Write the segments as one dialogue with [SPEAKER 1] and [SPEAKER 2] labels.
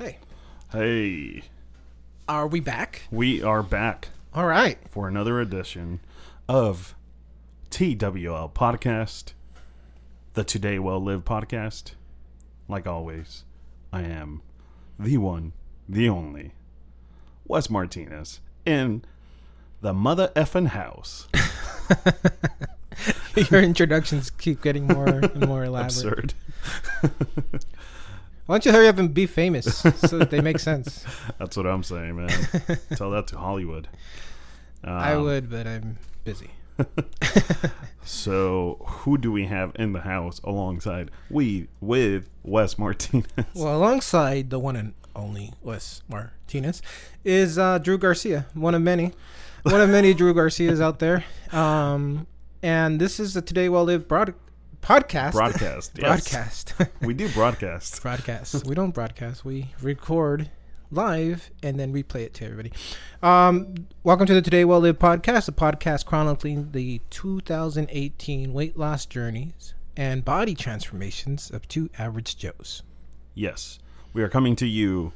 [SPEAKER 1] Hey,
[SPEAKER 2] Hey,
[SPEAKER 1] are we back?
[SPEAKER 2] we are back
[SPEAKER 1] All right.
[SPEAKER 2] for another edition of TWL Podcast, the Today Well Live podcast. Like always, I am the one, the only, Wes Martinez in the mother effing house.
[SPEAKER 1] Your introductions keep getting more and more elaborate.
[SPEAKER 2] Absurd.
[SPEAKER 1] Why don't you hurry up and be famous so that they make sense?
[SPEAKER 2] That's what I'm saying, man. Tell that to Hollywood.
[SPEAKER 1] I
[SPEAKER 2] Um,
[SPEAKER 1] would, but I'm busy.
[SPEAKER 2] So, who do we have in the house alongside we with Wes Martinez?
[SPEAKER 1] Well, alongside the one and only Wes Martinez is uh, Drew Garcia, one of many, one of many Drew Garcias out there. Um, and this is the Today Well Lived broad- podcast.
[SPEAKER 2] broadcast.
[SPEAKER 1] Broadcast.
[SPEAKER 2] We do broadcast.
[SPEAKER 1] broadcast. We don't broadcast. We record live and then replay it to everybody. Um, welcome to the Today Well Lived podcast, a podcast chronicling the 2018 weight loss journeys and body transformations of two average Joes.
[SPEAKER 2] Yes. We are coming to you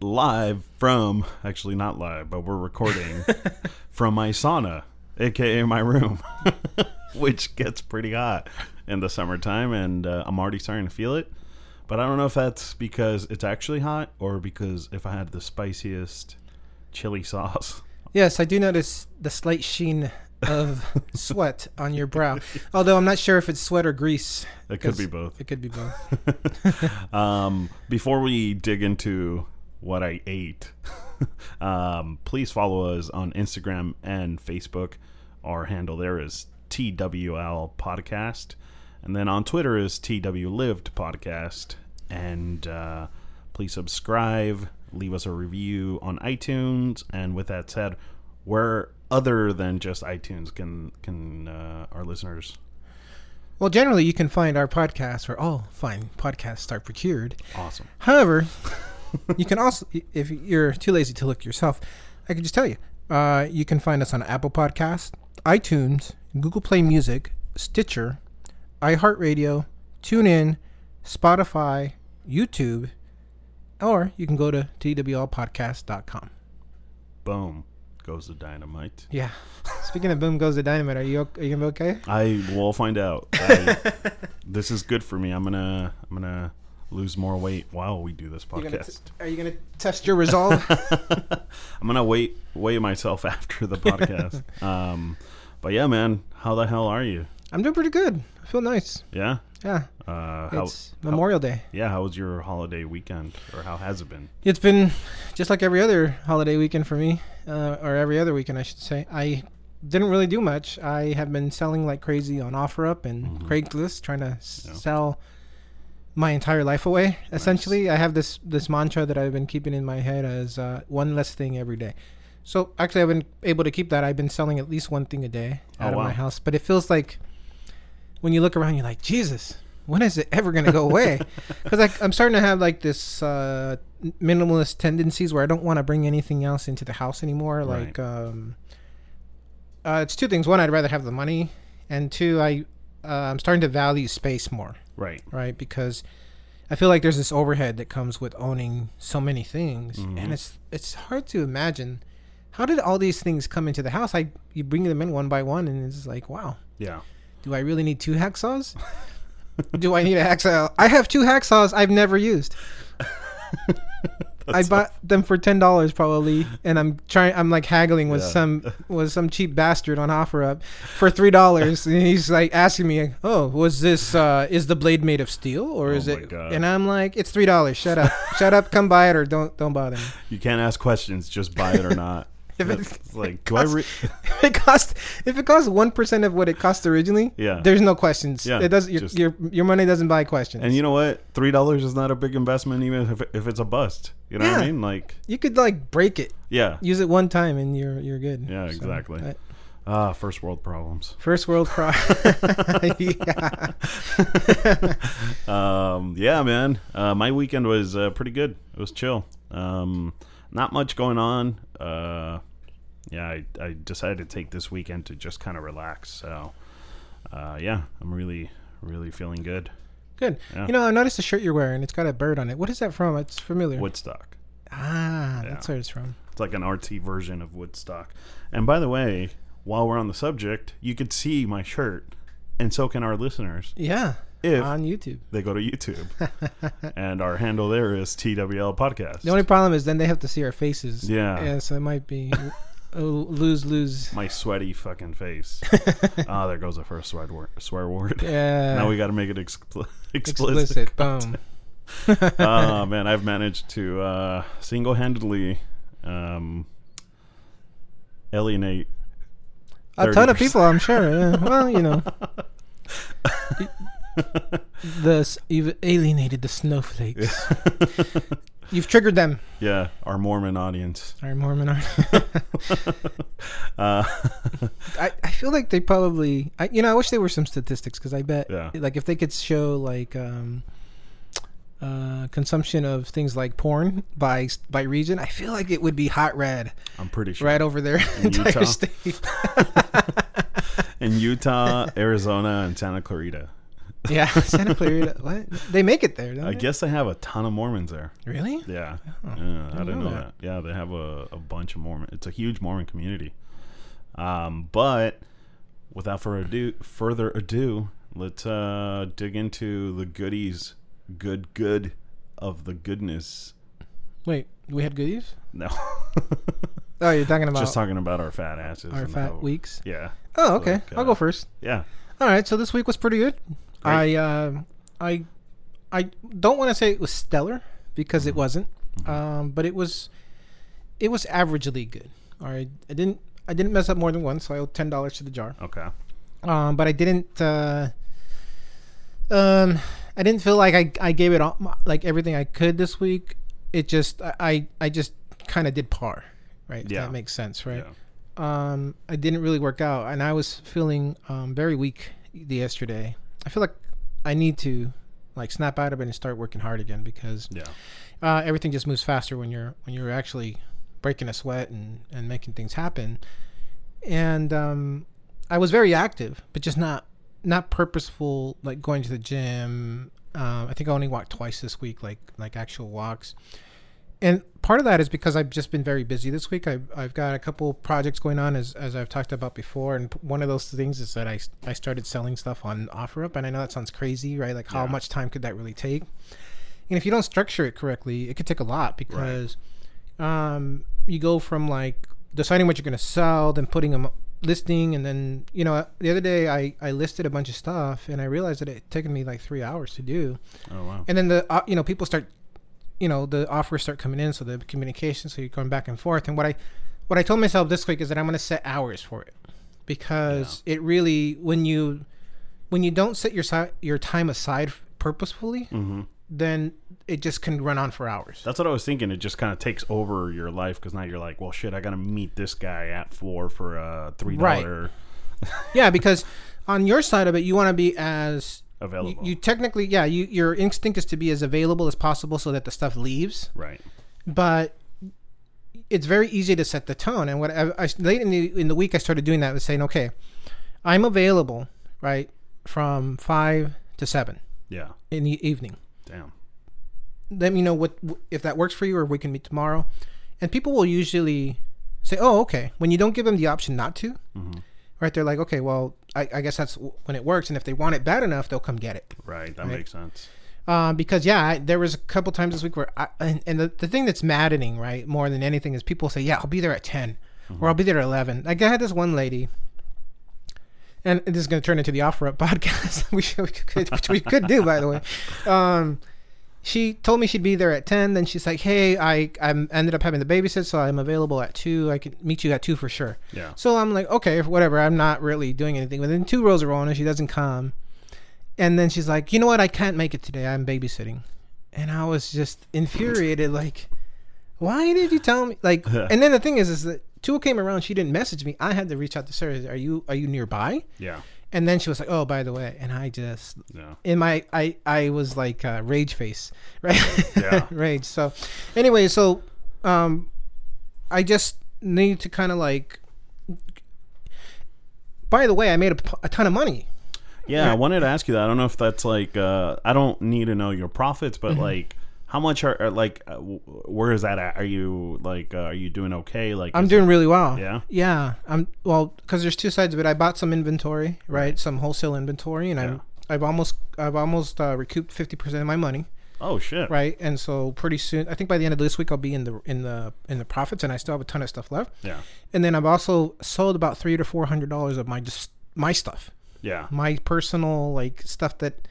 [SPEAKER 2] live from, actually not live, but we're recording from my sauna, aka my room, which gets pretty hot in the summertime, and uh, I'm already starting to feel it. But I don't know if that's because it's actually hot or because if I had the spiciest chili sauce.
[SPEAKER 1] Yes, I do notice the slight sheen of sweat on your brow. Although I'm not sure if it's sweat or grease.
[SPEAKER 2] It could be both.
[SPEAKER 1] It could be both.
[SPEAKER 2] Um, before we dig into what I ate, um, please follow us on Instagram and Facebook. Our handle there is TWL Podcast. And then on Twitter is TW Lived Podcast. And uh, please subscribe, leave us a review on iTunes. And with that said, where other than just iTunes can can uh, our listeners?
[SPEAKER 1] Well, generally, you can find our podcast where all fine podcasts are procured.
[SPEAKER 2] Awesome.
[SPEAKER 1] However, you can also, if you're too lazy to look yourself, I can just tell you, uh, you can find us on Apple Podcast, iTunes, Google Play Music, Stitcher, iHeartRadio, TuneIn, Spotify, YouTube, or you can go to twlpodcast.com.
[SPEAKER 2] Boom goes the dynamite.
[SPEAKER 1] Yeah. Speaking of boom goes the dynamite, are you are you gonna be okay?
[SPEAKER 2] I will find out. I, this is good for me. I'm gonna I'm gonna lose more weight while we do this
[SPEAKER 1] gonna t-
[SPEAKER 2] podcast.
[SPEAKER 1] are you gonna test your resolve?
[SPEAKER 2] I'm gonna wait weigh myself after the podcast. um, but yeah, man, how the hell are you?
[SPEAKER 1] I'm doing pretty good. I feel nice.
[SPEAKER 2] Yeah.
[SPEAKER 1] Yeah.
[SPEAKER 2] Uh, how,
[SPEAKER 1] It's Memorial Day.
[SPEAKER 2] yeah. How was your holiday weekend, or how has it been?
[SPEAKER 1] It's been just like every other holiday weekend for me, uh, or every other weekend, I should say. I didn't really do much. I have been selling like crazy on OfferUp and
[SPEAKER 2] Mhm.
[SPEAKER 1] Craigslist, trying to s-
[SPEAKER 2] Yeah.
[SPEAKER 1] sell my entire life away. Essentially, I have this this mantra that I've been keeping in my head as uh, one less thing every day. So actually, I've been able to keep that. I've been selling at least one thing a day
[SPEAKER 2] Oh,
[SPEAKER 1] out of
[SPEAKER 2] wow.
[SPEAKER 1] my house, but it feels like when you look around, you're like, Jesus, when is it ever gonna go away? Because I'm starting to have like this uh, minimalist tendencies where I don't want to bring anything else into the house anymore.
[SPEAKER 2] Right.
[SPEAKER 1] Like, um, uh, it's two things. One, I'd rather have the money, and two, I uh, I'm starting to value space more.
[SPEAKER 2] Right.
[SPEAKER 1] Right, because I feel like there's this overhead that comes with owning so many things,
[SPEAKER 2] Mhm.
[SPEAKER 1] and it's it's hard to imagine how did all these things come into the house. I you bring them in one by one, and it's like, wow,
[SPEAKER 2] Yeah.
[SPEAKER 1] do I really need two hacksaws? Do I need a hacksaw? I have two hacksaws I've never used. I bought them for ten dollars probably, and I'm trying. I'm like haggling with
[SPEAKER 2] Yeah.
[SPEAKER 1] some with some cheap bastard on OfferUp for three dollars, and he's like asking me, "Oh, was this uh, is the blade made of steel or
[SPEAKER 2] Oh
[SPEAKER 1] is it?"
[SPEAKER 2] God.
[SPEAKER 1] And I'm like, "It's three dollars. Shut up, shut up. Come buy it or don't don't bother me."
[SPEAKER 2] You can't ask questions. Just buy it or not.
[SPEAKER 1] If it-
[SPEAKER 2] It's like, do I? Re-
[SPEAKER 1] If it cost if it costs one percent of what it cost originally,
[SPEAKER 2] Yeah.
[SPEAKER 1] there's no questions.
[SPEAKER 2] Yeah,
[SPEAKER 1] it does. Your,
[SPEAKER 2] just-
[SPEAKER 1] your your money doesn't buy questions.
[SPEAKER 2] and you know what? Three dollars is not a big investment, even if if it's a bust. You know what I mean? Like,
[SPEAKER 1] you could like break it,
[SPEAKER 2] yeah,
[SPEAKER 1] use it one time, and you're you're good.
[SPEAKER 2] Yeah,
[SPEAKER 1] So,
[SPEAKER 2] exactly.
[SPEAKER 1] uh,
[SPEAKER 2] ah, first world problems.
[SPEAKER 1] first world problems. yeah.
[SPEAKER 2] um, yeah, man. Uh, my weekend was uh, pretty good. It was chill. Um, not much going on. Uh, yeah, I, I decided to take this weekend to just kind of relax. So, uh, yeah, I'm really, really feeling good.
[SPEAKER 1] Good.
[SPEAKER 2] Yeah.
[SPEAKER 1] You know, I noticed the shirt you're wearing. It's got a bird on it. What is that from? It's familiar.
[SPEAKER 2] Woodstock.
[SPEAKER 1] Ah,
[SPEAKER 2] Yeah.
[SPEAKER 1] that's where it's from.
[SPEAKER 2] It's like an artsy version of Woodstock. And by the way, while we're on the subject, you could see my shirt, and so can our listeners
[SPEAKER 1] Yeah.
[SPEAKER 2] If
[SPEAKER 1] on YouTube.
[SPEAKER 2] they go to YouTube. and our handle there is TWL Podcast.
[SPEAKER 1] The only problem is then they have to see our faces.
[SPEAKER 2] Yeah.
[SPEAKER 1] Yeah, so it might be a lose lose.
[SPEAKER 2] my sweaty fucking face. Ah, there goes the first swear word. Swear word.
[SPEAKER 1] Yeah.
[SPEAKER 2] now we got to make it expl- explicit.
[SPEAKER 1] explicit. Boom.
[SPEAKER 2] oh man, I've managed to uh, single-handedly um, alienate
[SPEAKER 1] A ton of people, I'm sure. Yeah. Well, you know, the you've alienated the snowflakes. You've triggered them.
[SPEAKER 2] yeah, our Mormon audience.
[SPEAKER 1] Our Mormon audience.
[SPEAKER 2] Uh,
[SPEAKER 1] I, I feel like they probably I, you know I wish there were some statistics because I bet
[SPEAKER 2] Yeah.
[SPEAKER 1] like if they could show like um uh consumption of things like porn by by region I feel like it would be hot red
[SPEAKER 2] I'm pretty sure.
[SPEAKER 1] right over there
[SPEAKER 2] In Utah? In Utah, Arizona, and Santa Clarita.
[SPEAKER 1] Yeah Santa Clarita what they make it there don't
[SPEAKER 2] I
[SPEAKER 1] they?
[SPEAKER 2] guess they have a ton of Mormons there.
[SPEAKER 1] really
[SPEAKER 2] Yeah,
[SPEAKER 1] Oh,
[SPEAKER 2] yeah I
[SPEAKER 1] didn't know
[SPEAKER 2] know that. Yeah, they have a, a bunch of Mormon. It's a huge Mormon community. Um, but without further ado, further ado, let's uh, dig into the goodies, good, good of the goodness.
[SPEAKER 1] wait we had goodies
[SPEAKER 2] No,
[SPEAKER 1] oh you're talking about
[SPEAKER 2] just talking about our fat asses.
[SPEAKER 1] our fat
[SPEAKER 2] how-
[SPEAKER 1] weeks
[SPEAKER 2] Yeah,
[SPEAKER 1] oh okay
[SPEAKER 2] Like,
[SPEAKER 1] I'll
[SPEAKER 2] uh,
[SPEAKER 1] go first
[SPEAKER 2] yeah,
[SPEAKER 1] All right, so this week was pretty good.
[SPEAKER 2] Great.
[SPEAKER 1] I uh, I I don't want to say it was stellar because it wasn't, um, but it was it was averagely good. All right, I didn't I didn't mess up more than once. So I owe ten dollars to the jar,
[SPEAKER 2] okay,
[SPEAKER 1] um, but I didn't. Uh, um, I didn't feel like I, I gave it all, like everything I could this week. It just I I just kind of did par, right? If
[SPEAKER 2] Yeah.
[SPEAKER 1] that makes sense, right?
[SPEAKER 2] yeah,
[SPEAKER 1] um, I didn't really work out, and I was feeling um, very weak the yesterday. I feel like I need to like snap out of it and start working hard again because
[SPEAKER 2] yeah,
[SPEAKER 1] uh, everything just moves faster when you're when you're actually breaking a sweat and and making things happen. And um, I was very active, but just not not purposeful, like going to the gym. Um, I think I only walked twice this week, like like actual walks. And part of that is because I've just been very busy this week. I've, I've got a couple projects going on, as, as I've talked about before. And one of those things is that I, I started selling stuff on OfferUp. And I know that sounds crazy, right? Like, how
[SPEAKER 2] Yeah.
[SPEAKER 1] much time could that really take? And if you don't structure it correctly, it could take a lot because um, you go from like deciding what you're going to sell, then putting them listing, and then you know the other day I I listed a bunch of stuff and I realized that it had taken me like three hours to do,
[SPEAKER 2] oh wow,
[SPEAKER 1] and then the uh, you know people start, you know the offers start coming in, so the communication, so you're going back and forth, and what I what I told myself this week is that I'm going to set hours for it because it really when you when you don't set your your time aside purposefully,
[SPEAKER 2] hmm
[SPEAKER 1] then it just can run on for hours.
[SPEAKER 2] That's what I was thinking. It just kind of takes over your life because now you're like, well, shit, I gotta meet this guy at four for a three dollar Right.
[SPEAKER 1] Yeah, because on your side of it, you want to be as
[SPEAKER 2] available.
[SPEAKER 1] you technically, yeah, you, your instinct is to be as available as possible so that the stuff leaves.
[SPEAKER 2] right.
[SPEAKER 1] But it's very easy to set the tone. And what I, I late in the in the week, I started doing that. Was saying, okay, I'm available right from five to seven
[SPEAKER 2] Yeah.
[SPEAKER 1] in the evening.
[SPEAKER 2] Damn.
[SPEAKER 1] Let me know what if that works for you, or we can meet tomorrow. And people will usually say, "Oh, okay." When you don't give them the option not to,
[SPEAKER 2] Mhm.
[SPEAKER 1] Right? They're like, "Okay, well, I, I guess that's when it works." And if they want it bad enough, they'll come get it.
[SPEAKER 2] Right. That
[SPEAKER 1] Right.
[SPEAKER 2] makes sense.
[SPEAKER 1] Um, because yeah, I, there was a couple times this week where, I, and, and the, the thing that's maddening, right, more than anything, is people say, "Yeah, I'll be there at 10 or I'll be there at 11. Like I had this one lady, and this is going to turn into the offer up podcast, we should, we could, which we could do, by the way. Um, she told me she'd be there at 10. Then she's like, "Hey, I I ended up having the babysit, so I'm available at two. I can meet you at two for sure."
[SPEAKER 2] Yeah.
[SPEAKER 1] So I'm like, okay, whatever. I'm not really doing anything. But then two rolls are on and she doesn't come. And then she's like, you know what? I can't make it today. I'm babysitting. And I was just infuriated. Like, why did you tell me? Like, and then the thing is, is that two came around. She didn't message me. I had to reach out to Sarah. Are you are you nearby?
[SPEAKER 2] Yeah.
[SPEAKER 1] And then she was like, oh, by the way. And I just
[SPEAKER 2] Yeah.
[SPEAKER 1] in my I I was like uh, rage face, right?
[SPEAKER 2] Yeah.
[SPEAKER 1] rage. So, anyway, so um, I just need to kind of like. By the way, I made a ton of money.
[SPEAKER 2] Yeah, I wanted to ask you that. I don't know if that's like uh, I don't need to know your profits, but
[SPEAKER 1] Mm-hmm.
[SPEAKER 2] like how much are, are like uh, where is that at? Are you like uh, are you doing okay? Like
[SPEAKER 1] I'm doing really well.
[SPEAKER 2] Yeah?
[SPEAKER 1] Yeah. I'm well because there's two sides of it. I bought some inventory, right? Some wholesale inventory, and
[SPEAKER 2] Yeah.
[SPEAKER 1] I'm I've almost I've almost uh, recouped fifty percent of my money,
[SPEAKER 2] oh shit,
[SPEAKER 1] right? And so pretty soon, I think by the end of this week, I'll be in the in the in the profits, and I still have a ton of stuff left.
[SPEAKER 2] yeah,
[SPEAKER 1] And then I've also sold about three to four hundred dollars of my just my stuff,
[SPEAKER 2] yeah,
[SPEAKER 1] my personal like stuff that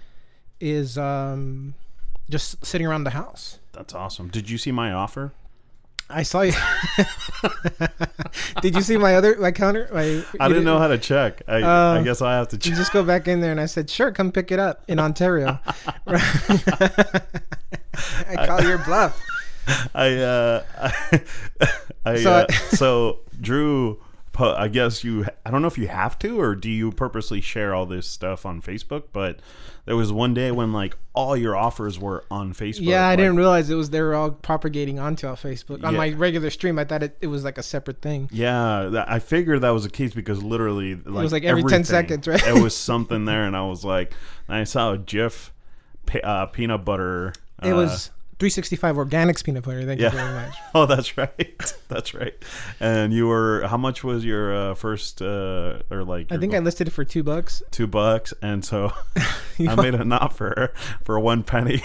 [SPEAKER 1] is um just sitting around the house.
[SPEAKER 2] that's awesome. Did you see my offer?
[SPEAKER 1] I saw you. Did you see my other my counter? My,
[SPEAKER 2] I didn't know how to check. I,
[SPEAKER 1] Uh,
[SPEAKER 2] I guess I have to check.
[SPEAKER 1] You just go back in there, and I said, "Sure, come pick it up in Ontario." I call your bluff.
[SPEAKER 2] I uh, I,
[SPEAKER 1] So
[SPEAKER 2] uh,
[SPEAKER 1] I-
[SPEAKER 2] so Drew. I guess you. I don't know if you have to, or do you purposely share all this stuff on Facebook? But there was one day when like all your offers were on Facebook.
[SPEAKER 1] Yeah, I
[SPEAKER 2] like,
[SPEAKER 1] didn't realize it was they were all propagating onto our Facebook on
[SPEAKER 2] Yeah.
[SPEAKER 1] my regular stream. I thought it, it was like a separate thing.
[SPEAKER 2] Yeah, I figured that was the case because literally, like,
[SPEAKER 1] was like every 10 seconds, right?
[SPEAKER 2] it was something there, and I was like, I saw a GIF, uh, peanut butter.
[SPEAKER 1] It
[SPEAKER 2] uh,
[SPEAKER 1] was 365 organics peanut butter. Thank
[SPEAKER 2] Yeah.
[SPEAKER 1] you very much.
[SPEAKER 2] Oh, that's right. That's right. And you were how much was your uh, first uh, or like
[SPEAKER 1] I think I listed it for two bucks.
[SPEAKER 2] two bucks, and so I made an offer for one penny.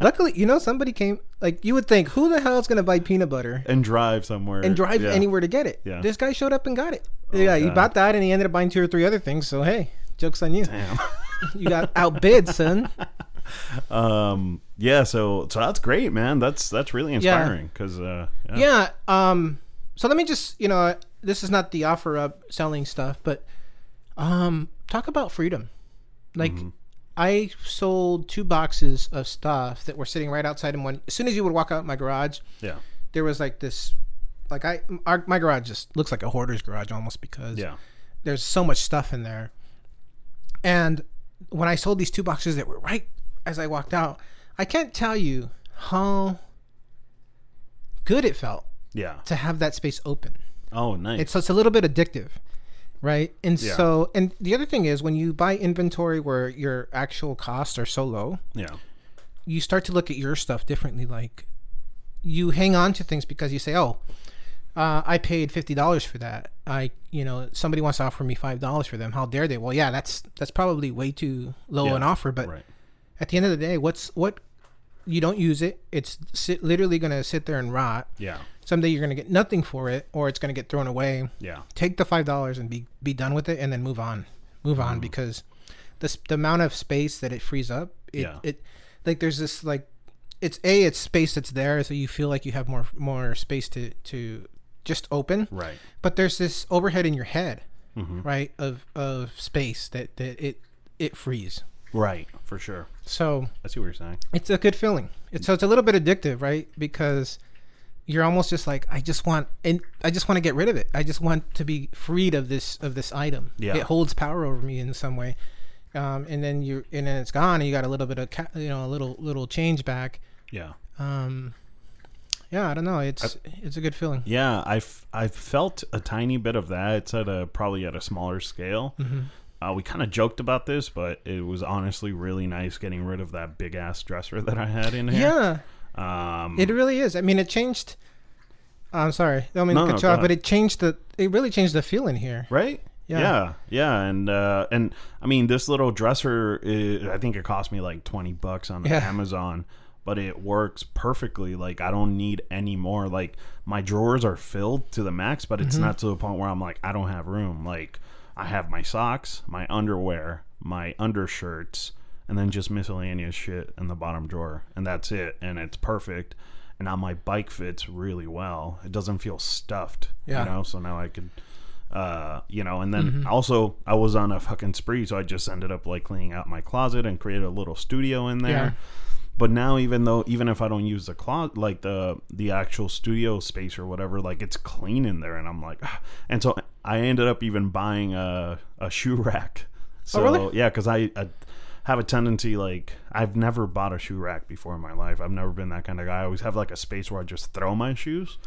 [SPEAKER 1] Luckily, you know, somebody came. Like you would think, who the hell is going to buy peanut butter
[SPEAKER 2] and drive somewhere
[SPEAKER 1] and drive
[SPEAKER 2] Yeah.
[SPEAKER 1] anywhere to get it?
[SPEAKER 2] Yeah.
[SPEAKER 1] This guy showed up and got it. yeah, he bought that, and he ended up buying two or three other things. So hey, jokes on you.
[SPEAKER 2] Damn.
[SPEAKER 1] You got outbid, son.
[SPEAKER 2] Um. Yeah. So so that's great, man. That's that's really inspiring because uh. Yeah.
[SPEAKER 1] yeah um so let me just you know this is not the offer up selling stuff but um talk about freedom like
[SPEAKER 2] Mm-hmm.
[SPEAKER 1] i sold two boxes of stuff that were sitting right outside in one as soon as you would walk out my garage
[SPEAKER 2] Yeah.
[SPEAKER 1] there was like this like i our, my garage just looks like a hoarder's garage almost because
[SPEAKER 2] Yeah.
[SPEAKER 1] there's so much stuff in there and when i sold these two boxes that were right as i walked out i can't tell you how good it felt
[SPEAKER 2] Yeah.
[SPEAKER 1] to have that space open.
[SPEAKER 2] Oh, nice.
[SPEAKER 1] It's it's a little bit addictive, right? And
[SPEAKER 2] Yeah.
[SPEAKER 1] so and the other thing is when you buy inventory where your actual costs are so low,
[SPEAKER 2] yeah.
[SPEAKER 1] you start to look at your stuff differently. Like you hang on to things because you say, "Oh, uh, I paid fifty dollars for that. I, you know, somebody wants to offer me five dollars for them. How dare they? Well, yeah, that's that's probably way too low
[SPEAKER 2] Yeah.
[SPEAKER 1] an offer. But
[SPEAKER 2] Right.
[SPEAKER 1] At the end of the day, what's what? You don't use it. It's sit, literally going to sit there and rot.
[SPEAKER 2] Yeah.
[SPEAKER 1] Someday you're going to get nothing for it, or it's going to get thrown away.
[SPEAKER 2] Yeah.
[SPEAKER 1] Take the five dollars and be be done with it, and then move on. Move
[SPEAKER 2] Mm-hmm.
[SPEAKER 1] on because the the amount of space that it frees up, it,
[SPEAKER 2] Yeah.
[SPEAKER 1] it like there's this like it's a it's space that's there, so you feel like you have more more space to to just open.
[SPEAKER 2] Right.
[SPEAKER 1] But there's this overhead in your head,
[SPEAKER 2] Mm-hmm.
[SPEAKER 1] right, of of space that that it it frees.
[SPEAKER 2] Right. For sure.
[SPEAKER 1] So
[SPEAKER 2] I see what you're saying.
[SPEAKER 1] it's a good feeling. It's so it's a little bit addictive, right? Because you're almost just like I just want and I just want to get rid of it. I just want to be freed of this of this item.
[SPEAKER 2] Yeah.
[SPEAKER 1] It holds power over me in some way. Um, and then you and then it's gone and you got a little bit of ca- you know a little little change back.
[SPEAKER 2] Yeah.
[SPEAKER 1] Um, yeah, I don't know. It's it's a good feeling.
[SPEAKER 2] Yeah, I've I've felt a tiny bit of that. It's at a probably at a smaller scale.
[SPEAKER 1] Mm-hmm.
[SPEAKER 2] Uh, we kind of joked about this, but it was honestly really nice getting rid of that big ass dresser that I had in here.
[SPEAKER 1] Yeah,
[SPEAKER 2] Um,
[SPEAKER 1] it really is. I mean, it changed. I'm sorry, I don't mean
[SPEAKER 2] No,
[SPEAKER 1] to
[SPEAKER 2] no,
[SPEAKER 1] cut
[SPEAKER 2] go
[SPEAKER 1] you off, but it changed the. It really changed the feeling here.
[SPEAKER 2] right?
[SPEAKER 1] Yeah.
[SPEAKER 2] yeah, yeah, and uh, and I mean this little dresser. Is, I think it cost me like twenty bucks on
[SPEAKER 1] Yeah.
[SPEAKER 2] Amazon, but it works perfectly. Like I don't need any more. Like my drawers are filled to the max, but
[SPEAKER 1] Mm-hmm.
[SPEAKER 2] it's not to the point where I'm like I don't have room. Like I have my socks, my underwear, my undershirts, and then just miscellaneous shit in the bottom drawer, and that's it. And it's perfect. And now my bike fits really well. It doesn't feel stuffed.
[SPEAKER 1] Yeah.
[SPEAKER 2] You know, so now I could uh, you know, and then also I was on a fucking spree, so I just ended up like cleaning out my closet and created a little studio in there.
[SPEAKER 1] Yeah.
[SPEAKER 2] But now, even though even if I don't use the closet, like the the actual studio space or whatever, like it's clean in there, and I'm like, ah. and so I ended up even buying a a shoe rack. So
[SPEAKER 1] really?
[SPEAKER 2] yeah, because I, I have a tendency like I've never bought a shoe rack before in my life. I've never been that kind of guy. I always have like a space where I just throw my shoes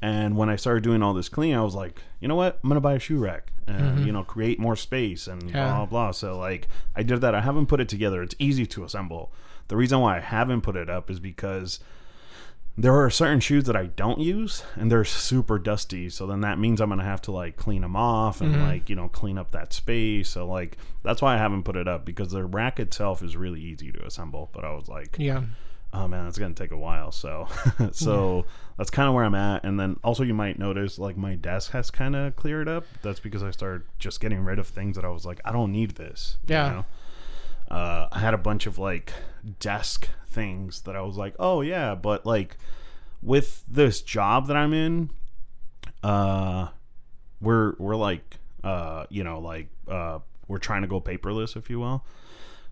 [SPEAKER 2] And when I started doing all this cleaning, I was like, you know what? I'm gonna buy a shoe rack and
[SPEAKER 1] Mm-hmm.
[SPEAKER 2] you know create more space and
[SPEAKER 1] Yeah.
[SPEAKER 2] blah blah. So like I did that. I haven't put it together. It's easy to assemble. The reason why I haven't put it up is because there are certain shoes that I don't use and they're super dusty. So then that means I'm gonna have to like clean them off and
[SPEAKER 1] Mm-hmm.
[SPEAKER 2] like you know clean up that space. So like that's why I haven't put it up because the rack itself is really easy to assemble. But I was like,
[SPEAKER 1] Yeah.
[SPEAKER 2] oh man, it's gonna take a while. So, so that's kind of where I'm at. And then also you might notice like my desk has kind of cleared up. That's because I started just getting rid of things that I was like, I don't need this. you
[SPEAKER 1] Yeah.
[SPEAKER 2] know? Uh, I had a bunch of like desk things that I was like, oh yeah, but like with this job that I'm in, uh, we're we're like uh, you know, like uh, we're trying to go paperless, if you will.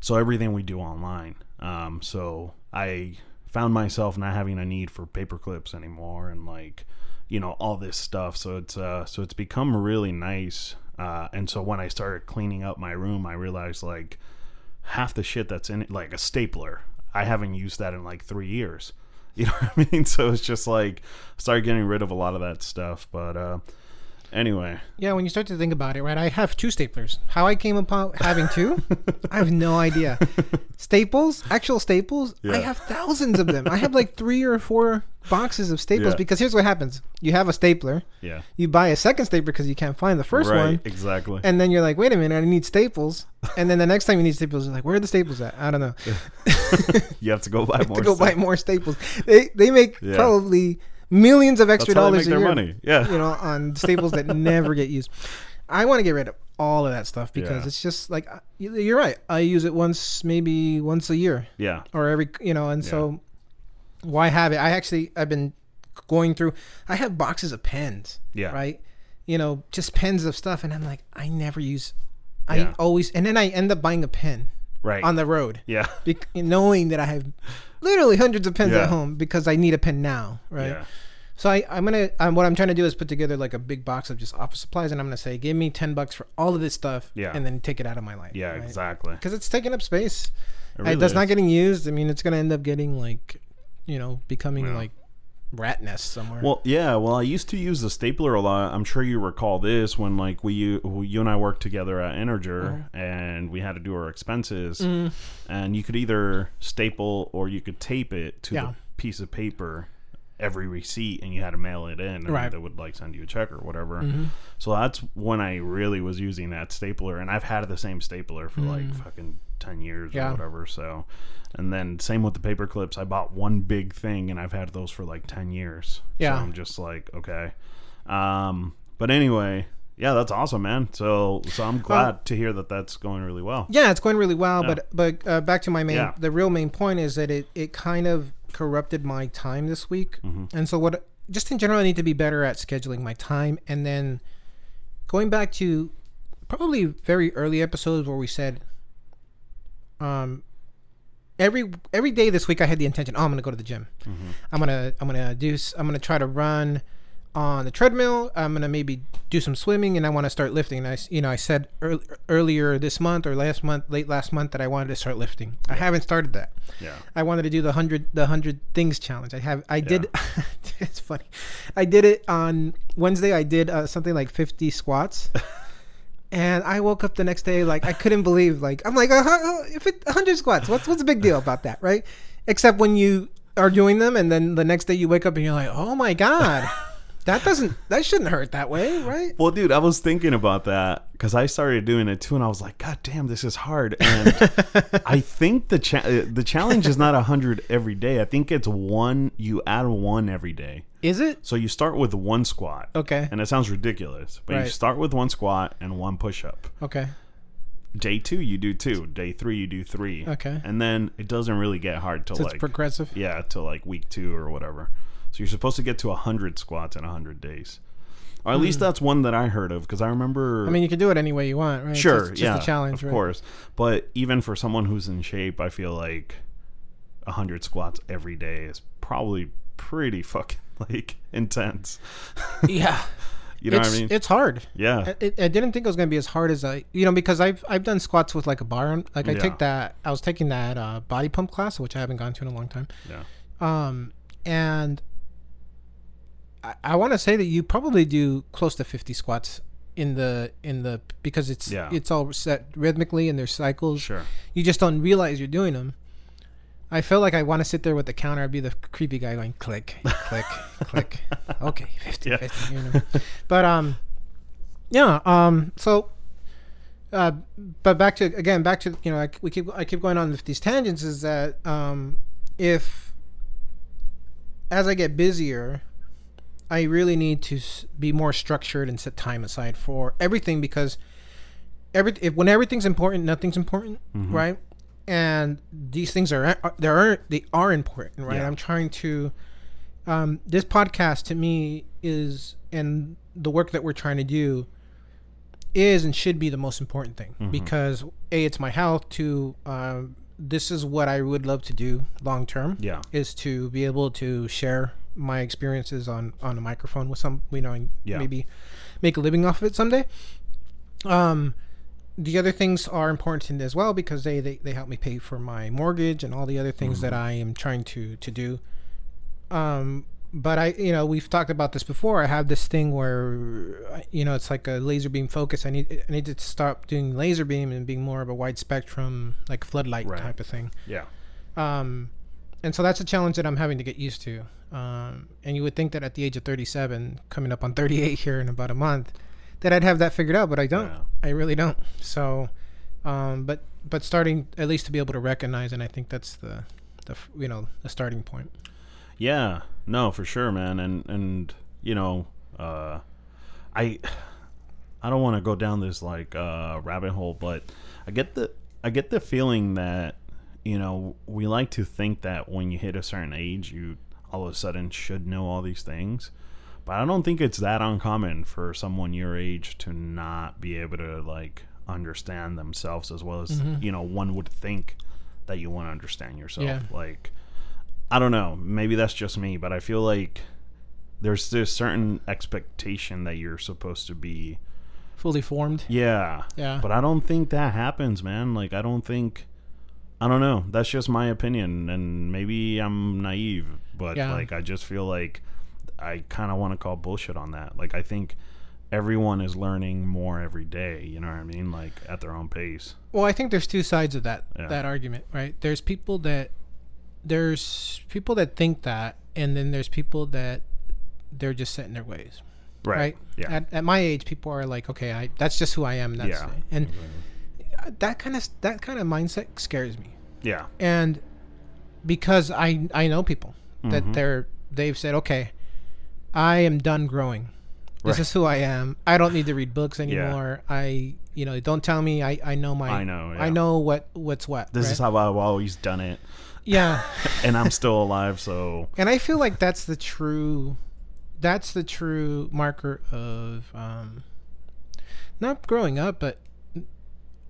[SPEAKER 2] So everything we do online. Um, so I found myself not having a need for paper clips anymore, and like you know all this stuff. So it's uh, so it's become really nice. Uh, and so when I started cleaning up my room, I realized like half the shit that's in it, like a stapler. I haven't used that in like three years. You know what I mean? So it's just like started getting rid of a lot of that stuff. But uh, anyway,
[SPEAKER 1] Yeah, when you start to think about it, right? I have two staplers. How I came upon having two, I have no idea. Staples, actual staples, I have thousands of them. I have like three or four boxes of staples
[SPEAKER 2] Yeah.
[SPEAKER 1] because here's what happens: you have a stapler,
[SPEAKER 2] yeah,
[SPEAKER 1] you buy a second stapler because you can't find the first
[SPEAKER 2] right,
[SPEAKER 1] one,
[SPEAKER 2] exactly.
[SPEAKER 1] and then you're like, wait a minute, I need staples, and then the next time you need staples, you're like, where are the staples at? I don't know.
[SPEAKER 2] you have to go buy more.
[SPEAKER 1] to go
[SPEAKER 2] stuff.
[SPEAKER 1] buy more staples. They they make
[SPEAKER 2] Yeah.
[SPEAKER 1] probably millions of extra dollars a
[SPEAKER 2] their
[SPEAKER 1] year.
[SPEAKER 2] money. Yeah.
[SPEAKER 1] you know, on staples that never get used. I want to get rid of all of that stuff because
[SPEAKER 2] Yeah.
[SPEAKER 1] it's just like uh, you- you're right. I use it once, maybe once a year
[SPEAKER 2] Yeah,
[SPEAKER 1] or every, you know, and so why have it? I actually I've been going through. I have boxes of pens.
[SPEAKER 2] Yeah.
[SPEAKER 1] Right. You know, just pens of stuff, and I'm like, I never use. I
[SPEAKER 2] Yeah.
[SPEAKER 1] always, and then I end up buying a pen
[SPEAKER 2] right.
[SPEAKER 1] on the road
[SPEAKER 2] yeah,
[SPEAKER 1] bec- knowing that I have literally hundreds of pens
[SPEAKER 2] Yeah.
[SPEAKER 1] at home because I need a pen now, right?
[SPEAKER 2] yeah,
[SPEAKER 1] So I, I'm gonna, I'm, what I'm trying to do is put together like a big box of just office supplies, and I'm gonna say, give me ten bucks for all of this stuff,
[SPEAKER 2] Yeah.
[SPEAKER 1] and then take it out of my life,
[SPEAKER 2] yeah,
[SPEAKER 1] right?
[SPEAKER 2] exactly.
[SPEAKER 1] Because it's taking up space.
[SPEAKER 2] It really
[SPEAKER 1] that's not getting used. I mean, it's gonna end up getting like, you know, becoming
[SPEAKER 2] Yeah.
[SPEAKER 1] like rat nest somewhere.
[SPEAKER 2] Well, yeah. Well, I used to use the stapler a lot. I'm sure you recall this when, like, we you, you and I worked together at Integer, and we had to do our expenses,
[SPEAKER 1] Mm.
[SPEAKER 2] and you could either staple or you could tape it to
[SPEAKER 1] Yeah.
[SPEAKER 2] the piece of paper every receipt, and you had to mail it in, and
[SPEAKER 1] Right. Mm-hmm.
[SPEAKER 2] they would like send you a check or whatever. So that's when I really was using that stapler, and I've had the same stapler for like fucking ten years.
[SPEAKER 1] Yeah.
[SPEAKER 2] or whatever. So, and then same with the paper clips. I bought one big thing, and I've had those for like ten years.
[SPEAKER 1] Yeah.
[SPEAKER 2] so I'm just like okay. Um, but anyway, yeah, that's awesome, man. So, so I'm glad to hear that that's going really well.
[SPEAKER 1] yeah, it's going really well,
[SPEAKER 2] Yeah.
[SPEAKER 1] but but uh, back to my main,
[SPEAKER 2] Yeah.
[SPEAKER 1] the real main point is that it it kind of corrupted my time this week,
[SPEAKER 2] Mm-hmm.
[SPEAKER 1] and so what? Just in general, I need to be better at scheduling my time, and then going back to probably very early episodes where we said, um, every every day this week I had the intention, oh, I'm gonna go to the gym. I'm gonna I'm gonna do I'm gonna try to run on the treadmill. I'm gonna maybe do some swimming, and I want to start lifting. And I you know I said ear- earlier this month or last month, late last month, that I wanted to start lifting. I haven't started that.
[SPEAKER 2] Yeah,
[SPEAKER 1] I wanted to do the hundred the hundred things challenge. I have I did. it's funny. I did it on Wednesday. I did uh, something like fifty squats. And I woke up the next day like I couldn't believe like I'm like uh, uh, if it 100 squats what's what's the big deal about that right except when you are doing them and then the next day you wake up and you're like oh my god that doesn't that shouldn't hurt that way right
[SPEAKER 2] Well, dude, I was thinking about that because I started doing it too, and I was like, God damn, this is hard. And I think the cha- uh, the challenge is not hundred every day. I think it's one. You add one every day.
[SPEAKER 1] Is it
[SPEAKER 2] So you start with one squat.
[SPEAKER 1] okay
[SPEAKER 2] And it sounds ridiculous, but you start with one squat and one push up.
[SPEAKER 1] okay
[SPEAKER 2] Day two, you do two. Day three, you do three.
[SPEAKER 1] Okay.
[SPEAKER 2] And then it doesn't really get hard till
[SPEAKER 1] so
[SPEAKER 2] like
[SPEAKER 1] it's progressive
[SPEAKER 2] yeah, till like week two or whatever. So you're supposed to get to hundred squats in hundred days, or at hmm. least that's one that I heard of because I remember.
[SPEAKER 1] I mean you can do it any way you want right
[SPEAKER 2] sure,
[SPEAKER 1] just, just
[SPEAKER 2] yeah,
[SPEAKER 1] a challenge
[SPEAKER 2] of
[SPEAKER 1] right?
[SPEAKER 2] course. But even for someone who's in shape, I feel like hundred squats every day is probably pretty fucking like intense.
[SPEAKER 1] yeah
[SPEAKER 2] You know
[SPEAKER 1] it's,
[SPEAKER 2] what I mean?
[SPEAKER 1] it's hard
[SPEAKER 2] yeah,
[SPEAKER 1] I, I didn't think it was gonna be as hard as I, you know, because I've I've done squats with like a bar. on- Like I
[SPEAKER 2] Yeah.
[SPEAKER 1] take that. I was taking that uh, body pump class, which I haven't gone to in a long time.
[SPEAKER 2] yeah,
[SPEAKER 1] Um, and I, I want to say that you probably do close to 50 squats in the in the because it's
[SPEAKER 2] Yeah.
[SPEAKER 1] it's all set rhythmically and there's cycles.
[SPEAKER 2] Sure.
[SPEAKER 1] You just don't realize you're doing them. I feel like I want to sit there with the counter. I'd be the creepy guy going click, click, click. Okay, 50,
[SPEAKER 2] Yeah.
[SPEAKER 1] 50. You know. But um, yeah. Um. So, uh, but back to again, back to you know, I, we keep I keep going on with these tangents. Is that um, if as I get busier, I really need to be more structured and set time aside for everything because every if when everything's important, nothing's important,
[SPEAKER 2] Mhm.
[SPEAKER 1] right? And these things are are- they are they are important, right?
[SPEAKER 2] Yeah.
[SPEAKER 1] I'm trying to. Um, this podcast to me is and the work that we're trying to do is and should be the most important thing
[SPEAKER 2] Mhm.
[SPEAKER 1] because a it's my health. Two, um, this is what I would love to do long term
[SPEAKER 2] Yeah.
[SPEAKER 1] is to be able to share my experiences on on a microphone with some you know and
[SPEAKER 2] Yeah.
[SPEAKER 1] maybe make a living off of it someday um the other things are important as well because they, they they help me pay for my mortgage and all the other things that I am trying to to do um but I you know we've talked about this before I have this thing where you know it's like a laser beam focus I need I need to stop doing laser beam and being more of a wide spectrum like floodlight
[SPEAKER 2] Right.
[SPEAKER 1] type of thing
[SPEAKER 2] Yeah.
[SPEAKER 1] um, and so that's a challenge that I'm having to get used to. Um, and you would think that at the age of 37, coming up on 38 here in about a month, that I'd have that figured out, but I don't.
[SPEAKER 2] Yeah.
[SPEAKER 1] I really don't. So, um, but but starting at least to be able to recognize, and I think that's the the you know the starting point.
[SPEAKER 2] Yeah, no, for sure, man, and and you know, uh, I I don't want to go down this like uh, rabbit hole, but I get the I get the feeling that you know we like to think that when you hit a certain age, you all of a sudden should know all these things, but I don't think it's that uncommon for someone your age to not be able to like understand themselves as well as
[SPEAKER 1] Mhm.
[SPEAKER 2] you know one would think that you want to understand yourself,
[SPEAKER 1] Yeah.
[SPEAKER 2] like. I don't know. Maybe that's just me, but I feel like there's this certain expectation that you're supposed to be.
[SPEAKER 1] Fully formed.
[SPEAKER 2] Yeah.
[SPEAKER 1] Yeah.
[SPEAKER 2] But I don't think that happens, man. Like, I don't think. I don't know. That's just my opinion, and maybe I'm naive, but
[SPEAKER 1] Yeah.
[SPEAKER 2] like I just feel like I kind of want to call bullshit on that. Like I think everyone is learning more every day. You know what I mean? Like at their own pace.
[SPEAKER 1] Well, I think there's two sides of that
[SPEAKER 2] Yeah.
[SPEAKER 1] that argument, right? There's people that there's people that think that, and then there's people that they're just set in their ways. right?
[SPEAKER 2] Yeah.
[SPEAKER 1] At, at my age, people are like, okay, I that's just who I am. That's
[SPEAKER 2] yeah.
[SPEAKER 1] it. and that kind of that kind of mindset scares me.
[SPEAKER 2] yeah.
[SPEAKER 1] And because I I know people that
[SPEAKER 2] Mhm.
[SPEAKER 1] they're they've said, okay, I am done growing. This
[SPEAKER 2] Right.
[SPEAKER 1] is who I am. I don't need to read books anymore. I you know don't tell me. I I know my
[SPEAKER 2] I know,
[SPEAKER 1] I know what what's what.
[SPEAKER 2] This
[SPEAKER 1] right?
[SPEAKER 2] is how I've always done it,
[SPEAKER 1] yeah.
[SPEAKER 2] and I'm still alive. So
[SPEAKER 1] and I feel like that's the true that's the true marker of um not growing up but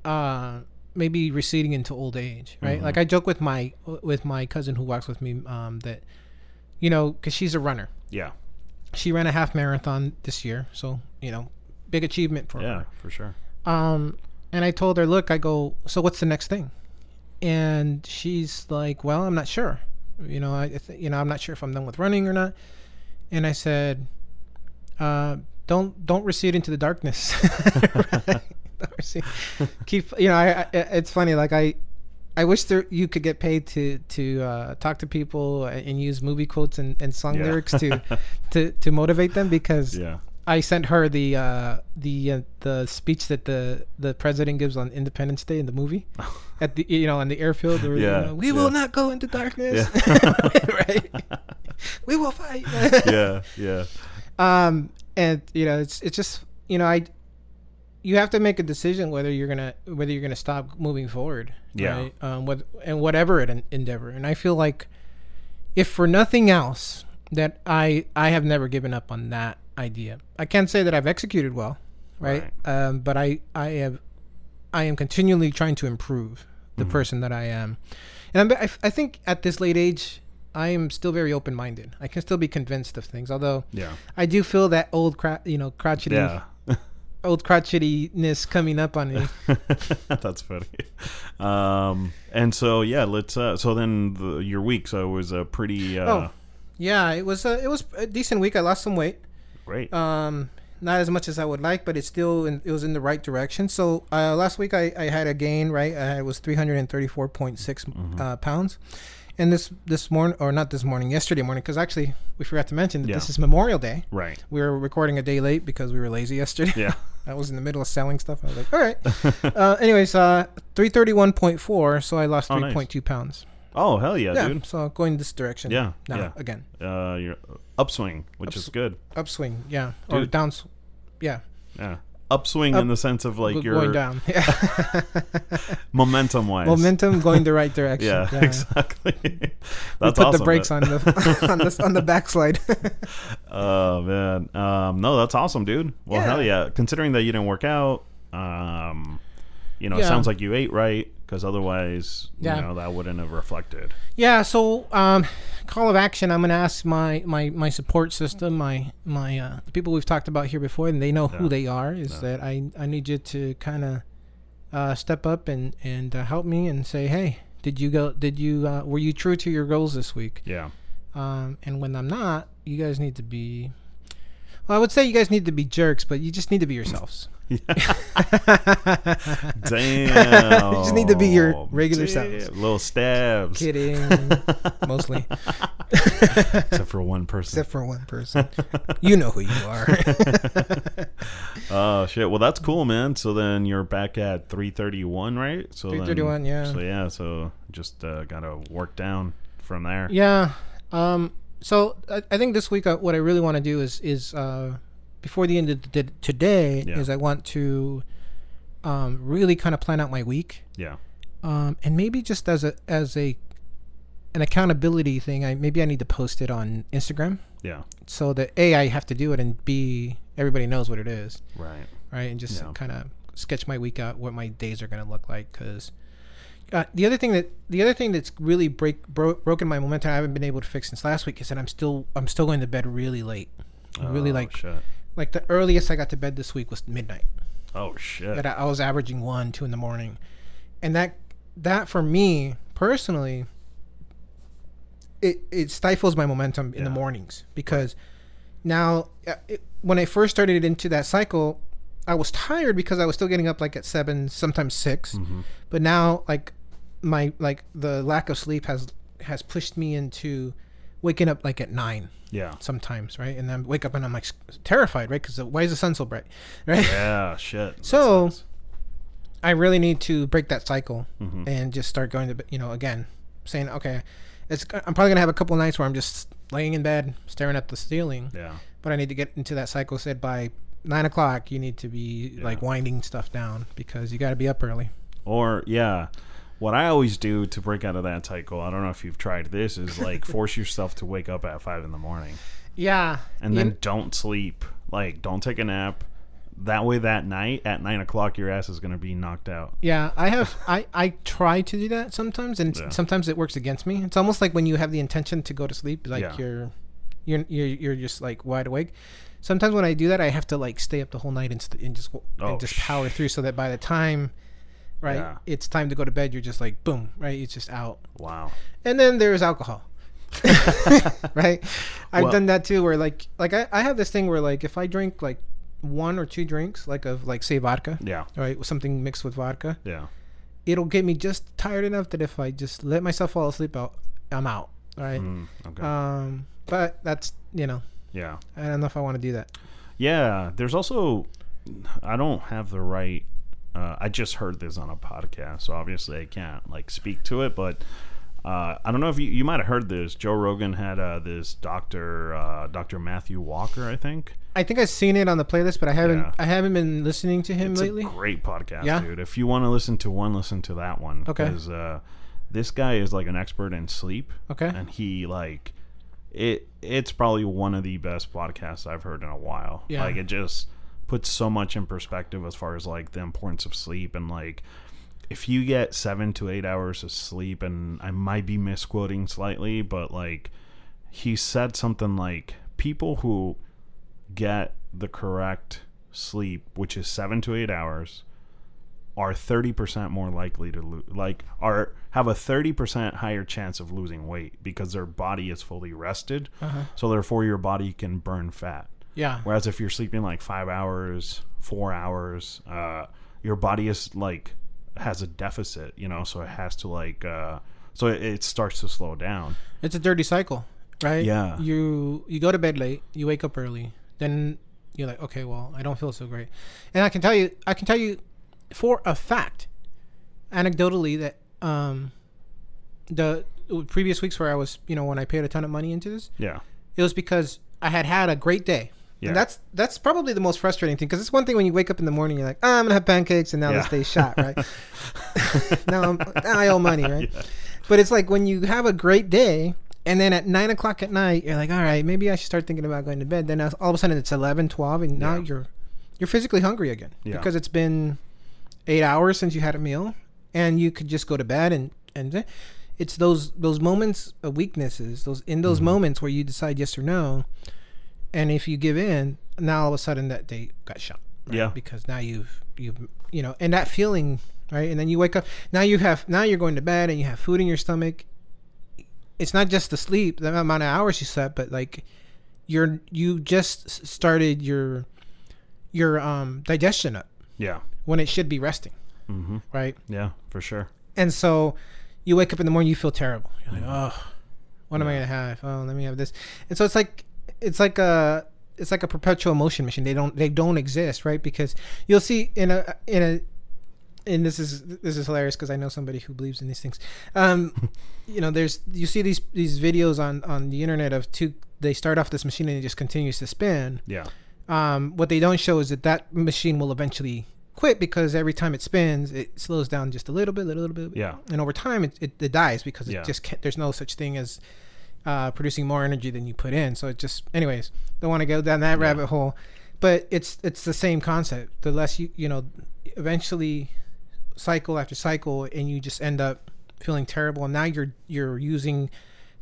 [SPEAKER 1] uh maybe receding into old age right
[SPEAKER 2] Mhm.
[SPEAKER 1] like I joke with my with my cousin who walks with me um that you know cuz she's a runner
[SPEAKER 2] yeah,
[SPEAKER 1] she ran a half marathon this year so you know big achievement for
[SPEAKER 2] yeah,
[SPEAKER 1] her Yeah,
[SPEAKER 2] for sure.
[SPEAKER 1] um, and I told her, look, I go, so what's the next thing? And she's like, well, I'm not sure. You know, I, th- you know, I'm not sure if I'm done with running or not. And I said, uh, don't, don't recede into the darkness. Keep, you know, I, I, it's funny. Like I, I wish there you could get paid to to uh, talk to people and use movie quotes and, and song
[SPEAKER 2] Yeah.
[SPEAKER 1] lyrics to, to to motivate them because
[SPEAKER 2] Yeah,
[SPEAKER 1] I sent her the uh, the uh, the speech that the the president gives on Independence Day in the movie at the you know on the airfield. Where, you
[SPEAKER 2] Yeah,
[SPEAKER 1] know, we
[SPEAKER 2] yeah.
[SPEAKER 1] will not go into darkness. right? We will fight.
[SPEAKER 2] yeah, yeah,
[SPEAKER 1] Um, and you know, it's it's just you know, I you have to make a decision whether you're gonna whether you're gonna stop moving forward.
[SPEAKER 2] Yeah.
[SPEAKER 1] Right? Um, with, and whatever an endeavor. And I feel like if for nothing else, that I I have never given up on that idea. I can't say that I've executed well, right? Um, but I I have I am continually trying to improve the
[SPEAKER 2] Mhm.
[SPEAKER 1] person that I am, and I'm, I, I think at this late age. I am still very open-minded. I can still be convinced of things, although
[SPEAKER 2] yeah,
[SPEAKER 1] I do feel that old, cra- you know, crotchety,
[SPEAKER 2] yeah.
[SPEAKER 1] Old crotchetyness coming up on me.
[SPEAKER 2] That's funny. Um, and so yeah, let's. Uh, so then the, your week. So it was a pretty. Uh,
[SPEAKER 1] Oh, Yeah, it was a it was a decent week. I lost some weight.
[SPEAKER 2] Great.
[SPEAKER 1] Um, not as much as I would like, but it's still in, it was in the right direction. So uh, last week I, I had a gain. Right, I it was three hundred and thirty four point six
[SPEAKER 2] Mm-hmm.
[SPEAKER 1] uh, pounds. And this this morning, or not this morning, yesterday morning, because actually we forgot to mention that
[SPEAKER 2] Yeah.
[SPEAKER 1] this is Memorial Day.
[SPEAKER 2] right.
[SPEAKER 1] We were recording a day late because we were lazy yesterday.
[SPEAKER 2] Yeah.
[SPEAKER 1] I was in the middle of selling stuff. I was like, all right. uh, anyways, uh, 331.4. So I lost
[SPEAKER 2] Oh, nice.
[SPEAKER 1] 3.2 pounds.
[SPEAKER 2] Oh hell yeah,
[SPEAKER 1] Yeah.
[SPEAKER 2] dude.
[SPEAKER 1] So going this direction.
[SPEAKER 2] Yeah,
[SPEAKER 1] Now,
[SPEAKER 2] yeah.
[SPEAKER 1] again.
[SPEAKER 2] Uh, you're upswing, which is good.
[SPEAKER 1] Upswing. Yeah. Or
[SPEAKER 2] Dude.
[SPEAKER 1] downs. Yeah.
[SPEAKER 2] Yeah. Upswing
[SPEAKER 1] Up-
[SPEAKER 2] in the sense of like
[SPEAKER 1] Go-
[SPEAKER 2] your
[SPEAKER 1] going down. Yeah.
[SPEAKER 2] momentum wise.
[SPEAKER 1] Momentum going the right direction.
[SPEAKER 2] Yeah, exactly.
[SPEAKER 1] We
[SPEAKER 2] That's
[SPEAKER 1] put
[SPEAKER 2] awesome.
[SPEAKER 1] the brakes on the on the on the backslide.
[SPEAKER 2] Oh man, um, no, that's awesome, dude. Well,
[SPEAKER 1] Yeah.
[SPEAKER 2] hell yeah. Considering that you didn't work out, um, you know, it sounds like you ate right because otherwise,
[SPEAKER 1] Yeah.
[SPEAKER 2] you know, that wouldn't have reflected.
[SPEAKER 1] yeah. So um, call of action. I'm gonna ask my my my support system, my my uh, the people we've talked about here before, and they know who they are. Is
[SPEAKER 2] Yeah.
[SPEAKER 1] that I I need you to kind of uh, step up and and uh, help me and say, hey, did you go? Did you uh, were you true to your goals this week?
[SPEAKER 2] Yeah.
[SPEAKER 1] Um, and when I'm not, you guys need to be. Well, I would say you guys need to be jerks, but you just need to be yourselves.
[SPEAKER 2] Damn.
[SPEAKER 1] You just need to be your regular
[SPEAKER 2] Damn.
[SPEAKER 1] selves.
[SPEAKER 2] Little stabs.
[SPEAKER 1] Kidding, mostly,
[SPEAKER 2] Except for one person.
[SPEAKER 1] except for one person. You know who you are.
[SPEAKER 2] Oh shit! Well, that's cool, man. So then you're back at 331, right? So
[SPEAKER 1] 331, yeah.
[SPEAKER 2] So yeah, so just uh, gotta work down from there.
[SPEAKER 1] yeah. Um. So I, I think this week uh, what I really want to do is is uh, before the end of the, today
[SPEAKER 2] Yeah.
[SPEAKER 1] is I want to um, really kind of plan out my week.
[SPEAKER 2] Yeah.
[SPEAKER 1] um, and maybe just as a as a an accountability thing, I maybe I need to post it on Instagram
[SPEAKER 2] Yeah.
[SPEAKER 1] so that a I have to do it and b everybody knows what it is,
[SPEAKER 2] Right.
[SPEAKER 1] right? And just
[SPEAKER 2] Yeah.
[SPEAKER 1] kind of sketch my week out, what my days are going to look like, because. Uh, the other thing that the other thing that's really break bro- broken my momentum I haven't been able to fix since last week is that I'm still I'm still going to bed really late, really
[SPEAKER 2] Oh,
[SPEAKER 1] like
[SPEAKER 2] shit.
[SPEAKER 1] Like the earliest I got to bed this week was midnight.
[SPEAKER 2] Oh shit.
[SPEAKER 1] that I, I was averaging one, two in the morning, and that that for me personally, it it stifles my momentum in the mornings because now uh, it, when I first started into that cycle, I was tired because I was still getting up like at seven, sometimes 6
[SPEAKER 2] Mhm.
[SPEAKER 1] but now like my like the lack of sleep has has pushed me into waking up like at nine
[SPEAKER 2] Yeah.
[SPEAKER 1] sometimes, right? And then wake up and I'm like terrified, right? Because why is the sun so bright, right?
[SPEAKER 2] Yeah. Shit.
[SPEAKER 1] So-. I really need to break that cycle
[SPEAKER 2] Mhm.
[SPEAKER 1] and just start going to you know, again, saying, okay, it's, I'm probably gonna have a couple nights where I'm just laying in bed staring at the ceiling,
[SPEAKER 2] Yeah.
[SPEAKER 1] but I need to get into that cycle. Said by nine o'clock, you need to be
[SPEAKER 2] Yeah.
[SPEAKER 1] like winding stuff down because you got to be up early.
[SPEAKER 2] Or yeah. What I always do to break out of that cycle, I don't know if you've tried this, is like force yourself to wake up at five in the morning
[SPEAKER 1] Yeah,
[SPEAKER 2] and then don't sleep. Like, don't take a nap. That way, that night at nine o'clock, your ass is gonna be knocked out.
[SPEAKER 1] Yeah, I have. I I try to do that sometimes, and
[SPEAKER 2] Yeah.
[SPEAKER 1] sometimes it works against me. It's almost like when you have the intention to go to sleep, like
[SPEAKER 2] Yeah.
[SPEAKER 1] you're, you're you're you're just like wide awake. Sometimes when I do that, I have to like stay up the whole night and, st- and just w-
[SPEAKER 2] Oh,
[SPEAKER 1] and just power through, so that by the time, right,
[SPEAKER 2] Yeah.
[SPEAKER 1] it's time to go to bed, you're just like boom, right, it's just out.
[SPEAKER 2] Wow.
[SPEAKER 1] And then there's alcohol. right i've
[SPEAKER 2] Well-
[SPEAKER 1] done that too where like like I, I have this thing where like if i drink like one or two drinks like of like say vodka
[SPEAKER 2] Yeah.
[SPEAKER 1] right with something mixed with vodka
[SPEAKER 2] Yeah.
[SPEAKER 1] it'll get me just tired enough that if I just let myself fall asleep, I'll, I'm out. Right.
[SPEAKER 2] Mm, okay.
[SPEAKER 1] Um, but that's you know,
[SPEAKER 2] yeah.
[SPEAKER 1] I don't know if I want to do that.
[SPEAKER 2] Yeah, there's also I don't have the right uh, I just heard this on a podcast, so obviously I can't like speak to it, but uh, I don't know if you, you might have heard this. Joe Rogan had uh, this doctor, uh, Dr. Matthew Walker, I think.
[SPEAKER 1] I think I've seen it on the playlist, but I haven't.
[SPEAKER 2] Yeah.
[SPEAKER 1] I haven't been listening to him
[SPEAKER 2] It's
[SPEAKER 1] lately.
[SPEAKER 2] a great podcast,
[SPEAKER 1] Yeah?
[SPEAKER 2] dude. If you want to listen to one, listen to that one.
[SPEAKER 1] Okay.
[SPEAKER 2] Because uh, this guy is like an expert in sleep,
[SPEAKER 1] okay.
[SPEAKER 2] and he like it. It's probably one of the best podcasts I've heard in a while.
[SPEAKER 1] Yeah.
[SPEAKER 2] Like it just puts so much in perspective as far as like the importance of sleep and like if you get seven to eight hours of sleep, and I might be misquoting slightly, but like he said something like people who get the correct sleep, which is seven to eight hours, are 30% more likely to lose like are have a 30% higher chance of losing weight because their body is fully rested
[SPEAKER 1] Uh-huh.
[SPEAKER 2] so therefore your body can burn fat
[SPEAKER 1] Yeah.
[SPEAKER 2] whereas if you're sleeping like five hours four hours uh, your body is like has a deficit you know so it has to like uh, so it, it starts to slow down
[SPEAKER 1] It's a dirty cycle, right?
[SPEAKER 2] Yeah.
[SPEAKER 1] You you go to bed late, you wake up early, then you're like, okay, well, I don't feel so great, and I can tell you, I can tell you, for a fact, anecdotally, that um, the previous weeks where I was, you know, when I paid a ton of money into this,
[SPEAKER 2] yeah
[SPEAKER 1] it was because I had had a great day.
[SPEAKER 2] Yeah.
[SPEAKER 1] And that's that's probably the most frustrating thing because it's one thing when you wake up in the morning you're like oh, I'm gonna have pancakes and now
[SPEAKER 2] Yeah.
[SPEAKER 1] this day's shot right now, I'm, now I owe money right but it's like when you have a great day and then at nine o'clock at night you're like all right maybe I should start thinking about going to bed then all of a sudden it's 11 12 and now
[SPEAKER 2] Yeah.
[SPEAKER 1] you're you're physically hungry again
[SPEAKER 2] Yeah.
[SPEAKER 1] because it's been eight hours since you had a meal and you could just go to bed and and it's those those moments of weaknesses those in those
[SPEAKER 2] Mhm.
[SPEAKER 1] moments where you decide yes or no and if you give in now all of a sudden that day got shot right?
[SPEAKER 2] Yeah.
[SPEAKER 1] because now you've you've you know and that feeling right and then you wake up now you have now you're going to bed and you have food in your stomach it's not just the sleep the amount of hours you slept but like you're you just started your your um digestion up
[SPEAKER 2] yeah
[SPEAKER 1] when it should be resting
[SPEAKER 2] Mm-hmm.
[SPEAKER 1] right
[SPEAKER 2] yeah for sure
[SPEAKER 1] and so you wake up in the morning, you feel terrible. You're like, oh, what am I gonna have? Oh, let me have this. And so it's like it's like a it's like a perpetual motion machine. They don't they don't exist, right? Because you'll see in a in a and this is this is hilarious because I know somebody who believes in these things. Um, you know, there's you see these these videos on on the internet of two. They start off this machine and it just continues to spin.
[SPEAKER 2] yeah
[SPEAKER 1] Um, what they don't show is that that machine will eventually quit because every time it spins, it slows down just a little bit, little, little bit,
[SPEAKER 2] yeah
[SPEAKER 1] and over time it, it, it dies because it
[SPEAKER 2] Yeah.
[SPEAKER 1] just can't, there's no such thing as uh, producing more energy than you put in. So it just, anyways, don't want to go down that
[SPEAKER 2] Yeah.
[SPEAKER 1] rabbit hole, but it's it's the same concept. The less you you know, eventually, cycle after cycle, and you just end up feeling terrible. And now you're you're using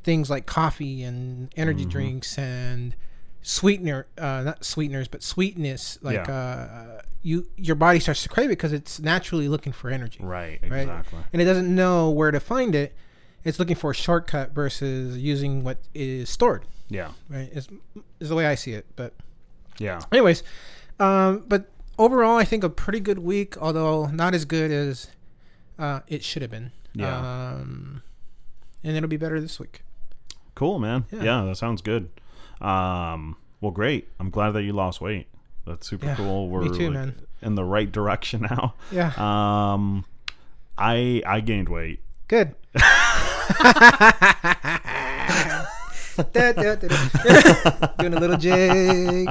[SPEAKER 1] things like coffee and energy
[SPEAKER 2] Mhm.
[SPEAKER 1] drinks and sweetener uh not sweeteners but sweetness like
[SPEAKER 2] Yeah.
[SPEAKER 1] uh you your body starts to crave it because it's naturally looking for energy
[SPEAKER 2] right
[SPEAKER 1] Right.
[SPEAKER 2] exactly
[SPEAKER 1] and it doesn't know where to find it it's looking for a shortcut versus using what is stored
[SPEAKER 2] yeah
[SPEAKER 1] right is, is the way i see it but
[SPEAKER 2] yeah
[SPEAKER 1] anyways um but overall i think a pretty good week although not as good as uh it should have been
[SPEAKER 2] Yeah.
[SPEAKER 1] um and it'll be better this week
[SPEAKER 2] Cool, man.
[SPEAKER 1] Yeah.
[SPEAKER 2] Yeah. that sounds good. Um, well, great. I'm glad that you lost weight. That's super
[SPEAKER 1] Yeah,
[SPEAKER 2] cool. We're
[SPEAKER 1] me too
[SPEAKER 2] like,
[SPEAKER 1] man
[SPEAKER 2] in the right direction now.
[SPEAKER 1] yeah
[SPEAKER 2] Um, I I gained weight.
[SPEAKER 1] Good. Da, da, da, da. Doing a little jig.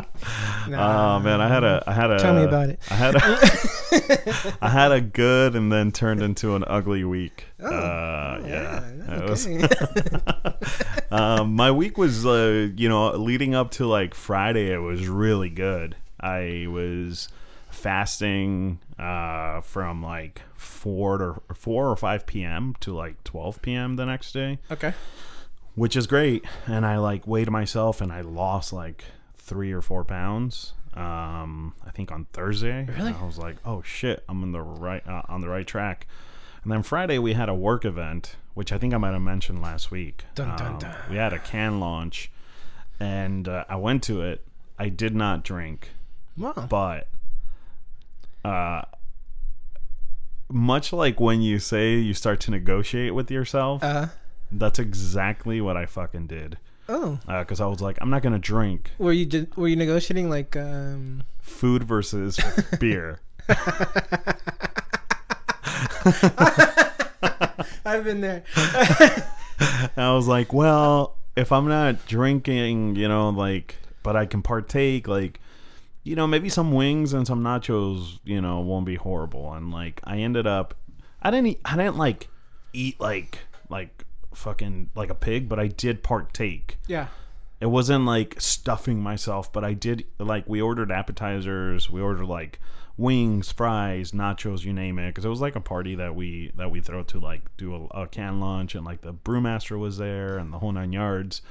[SPEAKER 2] Oh man, I had a I had a
[SPEAKER 1] Tell me about it.
[SPEAKER 2] I had a I had a good and then turned into an ugly week.
[SPEAKER 1] Oh,
[SPEAKER 2] uh,
[SPEAKER 1] oh,
[SPEAKER 2] yeah.
[SPEAKER 1] yeah,
[SPEAKER 2] It was- um, my week was, uh, you know, leading up to like Friday, it was really good. I was fasting uh, from like four to four or five p.m. to like twelve p.m. the next day,
[SPEAKER 1] Okay.
[SPEAKER 2] which is great. And I like weighed myself, and I lost like three or four pounds. Um, I think on Thursday.
[SPEAKER 1] Really?
[SPEAKER 2] I was like, oh shit, I'm on the right uh, on the right track. And then Friday we had a work event, which I think I might have mentioned last week.
[SPEAKER 1] Dun, dun,
[SPEAKER 2] Um. We had a can launch, and uh, I went to it. I did not drink,
[SPEAKER 1] Wow.
[SPEAKER 2] but uh, much like when you say you start to negotiate with yourself,
[SPEAKER 1] Uh,
[SPEAKER 2] that's exactly what I fucking did.
[SPEAKER 1] oh,
[SPEAKER 2] Because I was like, I'm not gonna drink
[SPEAKER 1] were you did, were you negotiating like um?
[SPEAKER 2] food versus beer.
[SPEAKER 1] I've been there.
[SPEAKER 2] I was like, well, if I'm not drinking, you know, like, but I can partake, like, you know, maybe some wings and some nachos, you know, won't be horrible. And like, I ended up, I didn't, eat, I didn't like eat like, like fucking like a pig, but I did partake.
[SPEAKER 1] yeah.
[SPEAKER 2] It wasn't like stuffing myself, but I did like we ordered appetizers, we ordered like wings, fries, nachos, you name it, because it was like a party that we that we throw to like do a, a can lunch, and like the brewmaster was there and the whole nine yards.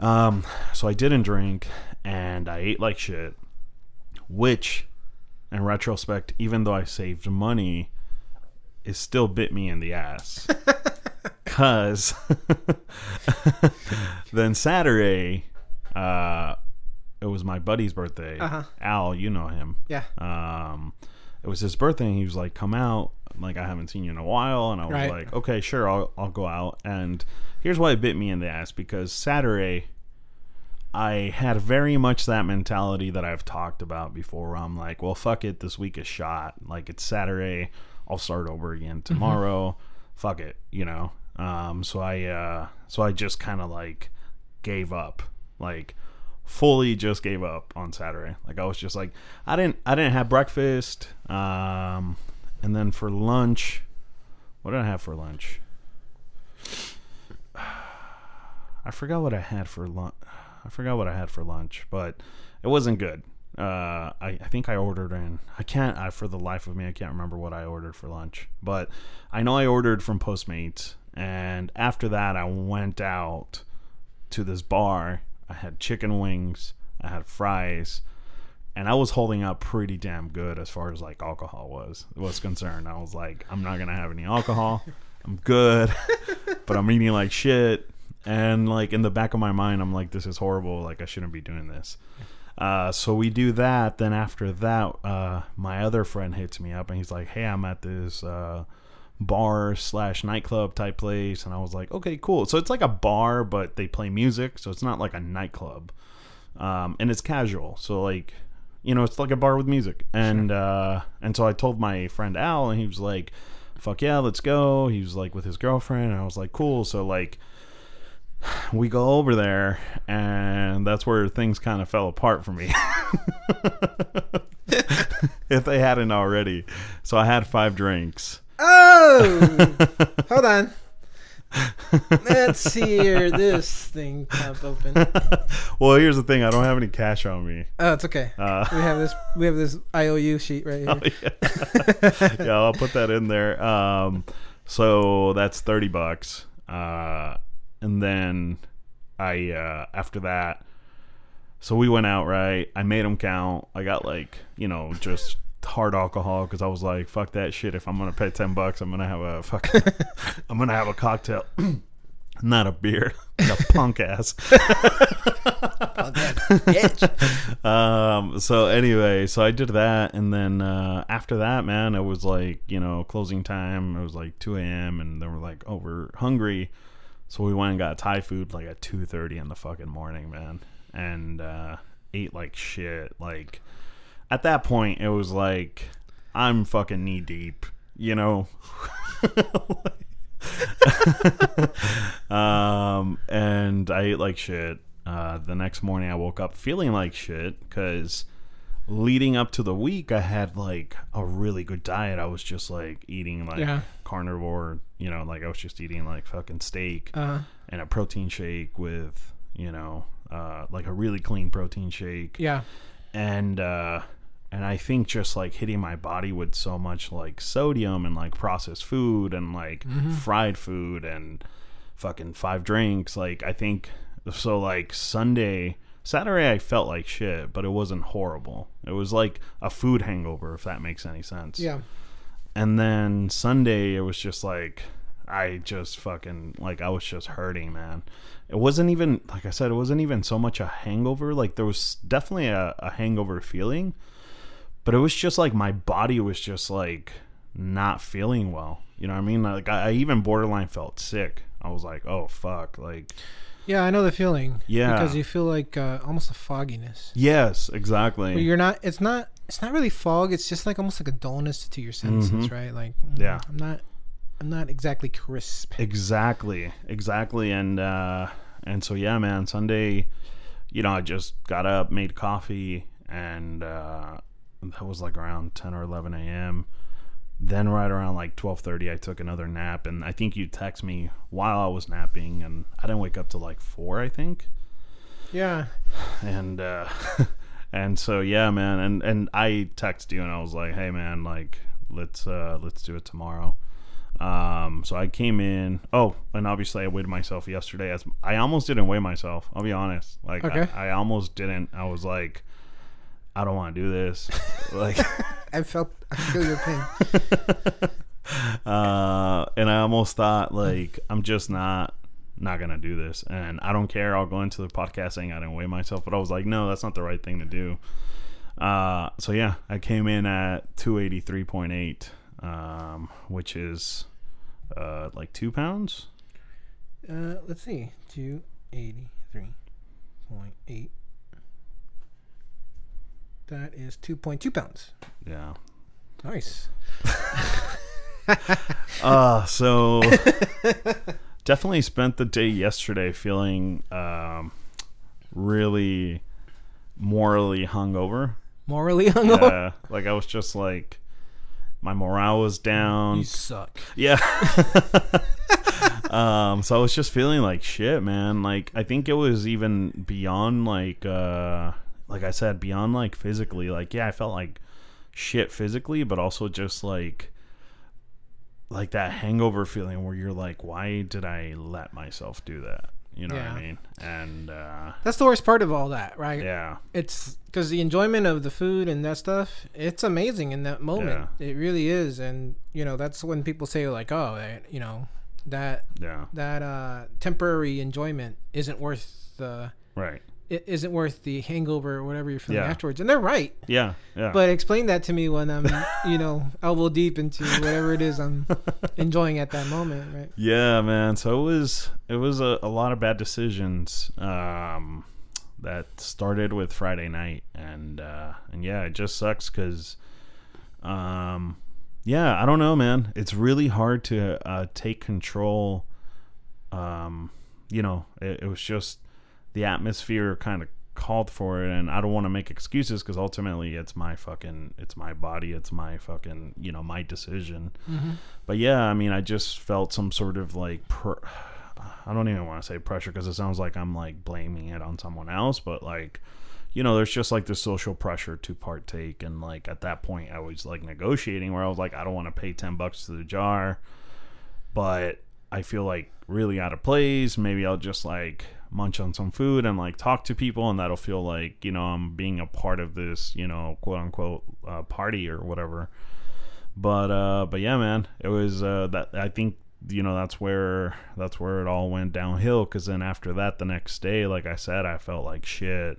[SPEAKER 2] Um, so I didn't drink, and I ate like shit, which in retrospect, even though I saved money, it still bit me in the ass. Cause then Saturday, uh, it was my buddy's birthday.
[SPEAKER 1] Uh-huh.
[SPEAKER 2] Al, you know him.
[SPEAKER 1] Yeah.
[SPEAKER 2] Um, it was his birthday, and he was like, "Come out." Like I haven't seen you in a while, and I was
[SPEAKER 1] Right.
[SPEAKER 2] like, "Okay, sure, I'll I'll go out." And here's why it bit me in the ass because Saturday, I had very much that mentality that I've talked about before. Where I'm like, "Well, fuck it, this week is shot. Like it's Saturday, I'll start over again tomorrow. Fuck it, you know." Um, so I uh, so I just kind of like gave up, like fully just gave up on Saturday. Like I was just like I didn't I didn't have breakfast. Um and then for lunch what did I have for lunch? I forgot what I had for lunch. I forgot what I had for lunch, but it wasn't good. Uh, I, I think I ordered in. I can't. I for the life of me, I can't remember what I ordered for lunch. But I know I ordered from Postmates, and after that, I went out to this bar. I had chicken wings. I had fries, and I was holding up pretty damn good as far as like alcohol was was concerned. I was like, I'm not gonna have any alcohol. I'm good, but I'm eating like shit. And like in the back of my mind, I'm like, this is horrible. Like I shouldn't be doing this. Uh, so we do that. Then after that, uh, my other friend hits me up and he's like, "Hey, I'm at this uh, bar slash nightclub type place," and I was like, "Okay, cool." So it's like a bar, but they play music, so it's not like a nightclub, um, and it's casual. So like, you know, it's like a bar with music, and uh, and so I told my friend Al, and he was like, "Fuck yeah, let's go." He was like with his girlfriend, and I was like, "Cool." So like we go over there and that's where things kind of fell apart for me if they hadn't already so i had five drinks
[SPEAKER 1] Oh, hold on. Let's see here. This thing popped open.
[SPEAKER 2] well here's the thing i don't have any cash on me
[SPEAKER 1] Oh, it's okay.
[SPEAKER 2] uh,
[SPEAKER 1] We have this. We have this IOU sheet right here.
[SPEAKER 2] Oh, yeah. yeah, I'll put that in there. Um, so that's thirty bucks. Uh, and then I uh, after that, so we went out. Right, I made them count. I got like you know just hard alcohol because I was like, fuck that shit. If I'm gonna pay ten bucks, I'm gonna have a fuck. I'm gonna have a cocktail. Not a beer, a punk ass. um so anyway so i did that and then uh after that man it was like you know closing time it was like 2 a.m and then we're like oh we're hungry so we went and got thai food like at 2.30 in the fucking morning man and uh ate like shit like at that point it was like i'm fucking knee deep you know um, and I ate like shit. Uh, the next morning, I woke up feeling like shit because leading up to the week, I had like a really good diet. I was just like eating like
[SPEAKER 1] Yeah.
[SPEAKER 2] Carnivore, you know, like I was just eating like fucking steak
[SPEAKER 1] Uh,
[SPEAKER 2] and a protein shake with, you know, uh, like a really clean protein shake.
[SPEAKER 1] Yeah.
[SPEAKER 2] and uh and I think just like hitting my body with so much like sodium and like processed food and like fried food and fucking five drinks like I think so like Sunday Saturday I felt like shit but it wasn't horrible. It was like a food hangover if that makes any sense.
[SPEAKER 1] Yeah.
[SPEAKER 2] And then Sunday it was just like I just fucking like I was just hurting, man. It wasn't even like I said, it wasn't even so much a hangover. Like there was definitely a, a hangover feeling, but it was just like my body was just like not feeling well. You know what I mean? Like I, I even borderline felt sick. I was like, oh fuck, like
[SPEAKER 1] Yeah, I know the feeling.
[SPEAKER 2] Yeah.
[SPEAKER 1] Because you feel like uh, almost a fogginess.
[SPEAKER 2] yes,
[SPEAKER 1] But
[SPEAKER 2] exactly.
[SPEAKER 1] you're not. It's not. It's not really fog. It's just like almost like a dullness to your senses, right? Like. mm,
[SPEAKER 2] Yeah.
[SPEAKER 1] I'm not. I'm not exactly crisp.
[SPEAKER 2] Exactly, exactly, and uh, and so yeah, man. Sunday, you know, I just got up, made coffee, and uh, that was like around ten or eleven a.m. Then right around like twelve thirty, I took another nap, and I think you text me while I was napping, and I didn't wake up till like four, I think,
[SPEAKER 1] Yeah.
[SPEAKER 2] and uh, and so yeah, man, and and I texted you, and I was like, hey, man, like let's uh, let's do it tomorrow. Um, so I came in. Oh, and obviously I weighed myself yesterday. As I almost didn't weigh myself. I'll be honest. Like
[SPEAKER 1] Okay.
[SPEAKER 2] I, I almost didn't. I was like, I don't want to do this. like,
[SPEAKER 1] I felt I feel your pain.
[SPEAKER 2] uh, and I almost thought like I'm just not not gonna do this, and I don't care. I'll go into the podcast saying I didn't weigh myself, but I was like, no, that's not the right thing to do. Uh, so yeah, I came in at 283.8, um, which is uh, like two pounds.
[SPEAKER 1] Uh, let's see, two eighty three point eight. That is two point two pounds.
[SPEAKER 2] Yeah.
[SPEAKER 1] Nice.
[SPEAKER 2] Uh, so definitely spent the day yesterday feeling um, really morally hungover.
[SPEAKER 1] Morally hungover.
[SPEAKER 2] Yeah, like I was just like my morale was down.
[SPEAKER 1] You suck.
[SPEAKER 2] Yeah. um, so I was just feeling like shit, man. Like I think it was even beyond like uh like I said, beyond like physically. Like yeah, I felt like shit physically, but also just like like that hangover feeling where you're like, why did I let myself do that? You know what I mean? And uh
[SPEAKER 1] That's the worst part of all that, right?
[SPEAKER 2] yeah.
[SPEAKER 1] It's because the enjoyment of the food and that stuff, it's amazing in that moment. It really is, and you know that's when people say like, oh, that, you know, that
[SPEAKER 2] Yeah.
[SPEAKER 1] that uh, temporary enjoyment isn't worth the
[SPEAKER 2] Right.
[SPEAKER 1] It isn't worth the hangover or whatever you're feeling
[SPEAKER 2] Yeah.
[SPEAKER 1] afterwards, and they're right.
[SPEAKER 2] Yeah. Yeah.
[SPEAKER 1] But explain that to me when I'm, you know, elbow deep into whatever it is I'm enjoying at that moment, right?
[SPEAKER 2] Yeah, man. So it was it was a, a lot of bad decisions um, that started with Friday night, and uh, and yeah, it just sucks because, um, yeah, I don't know, man. It's really hard to uh, take control. Um, you know, it, it was just the atmosphere kind of called for it and I don't want to make excuses because ultimately it's my fucking it's my body it's my fucking you know my decision mm-hmm. but yeah, I mean, I just felt some sort of like, pr- I don't even want to say pressure because it sounds like I'm like blaming it on someone else, but like, you know, there's just like the social pressure to partake. And like at that point, I was like negotiating where I was like, I don't want to pay 10 bucks to the jar, but I feel like really out of place. Maybe I'll just like munch on some food and like talk to people, and that'll feel like, you know, I'm being a part of this, you know, quote unquote uh, party or whatever. But uh but yeah man it was uh that i think you know that's where that's where it all went downhill because then after that the next day like i said i felt like shit.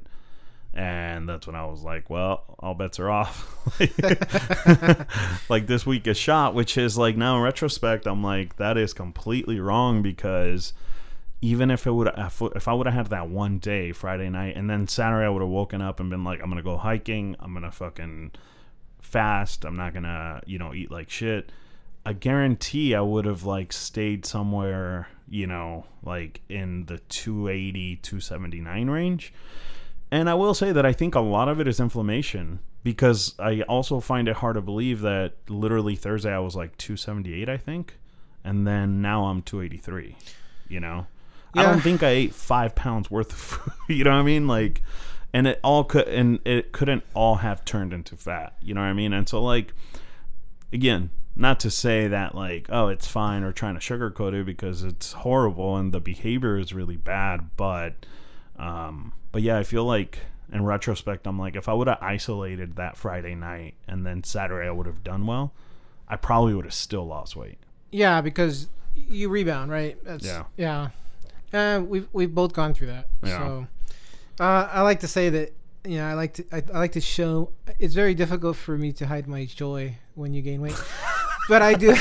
[SPEAKER 2] And that's when i was like well all bets are off. Like this week is shot which is like now in retrospect i'm like that is completely wrong because even if it would if I would have had that one day Friday night and then Saturday I would have woken up and been like I'm gonna go hiking. I'm gonna fucking fast. I'm not gonna you know eat like shit. I guarantee I would have like stayed somewhere you know like in the 280 279 range. And I will say that I think a lot of it is inflammation because I also find it hard to believe that literally Thursday I was like 278 I think and then now I'm 283 you know I don't think I ate five pounds worth of food. You know what I mean? Like, and it all could, and it couldn't all have turned into fat. You know what I mean? And so, like, again, not to say that like, oh, it's fine or trying to sugarcoat it because it's horrible and the behavior is really bad. But, um, but yeah, I feel like in retrospect, I'm like, if I would have isolated that Friday night and then Saturday I would have done well, I probably would have still lost weight.
[SPEAKER 1] Yeah, because you rebound, right? That's,
[SPEAKER 2] Yeah.
[SPEAKER 1] Yeah. Uh, we've we've both gone through that.
[SPEAKER 2] Yeah.
[SPEAKER 1] So, uh, I like to say that you know I like to I, I like to show. It's very difficult for me to hide my joy when you gain weight, but I do.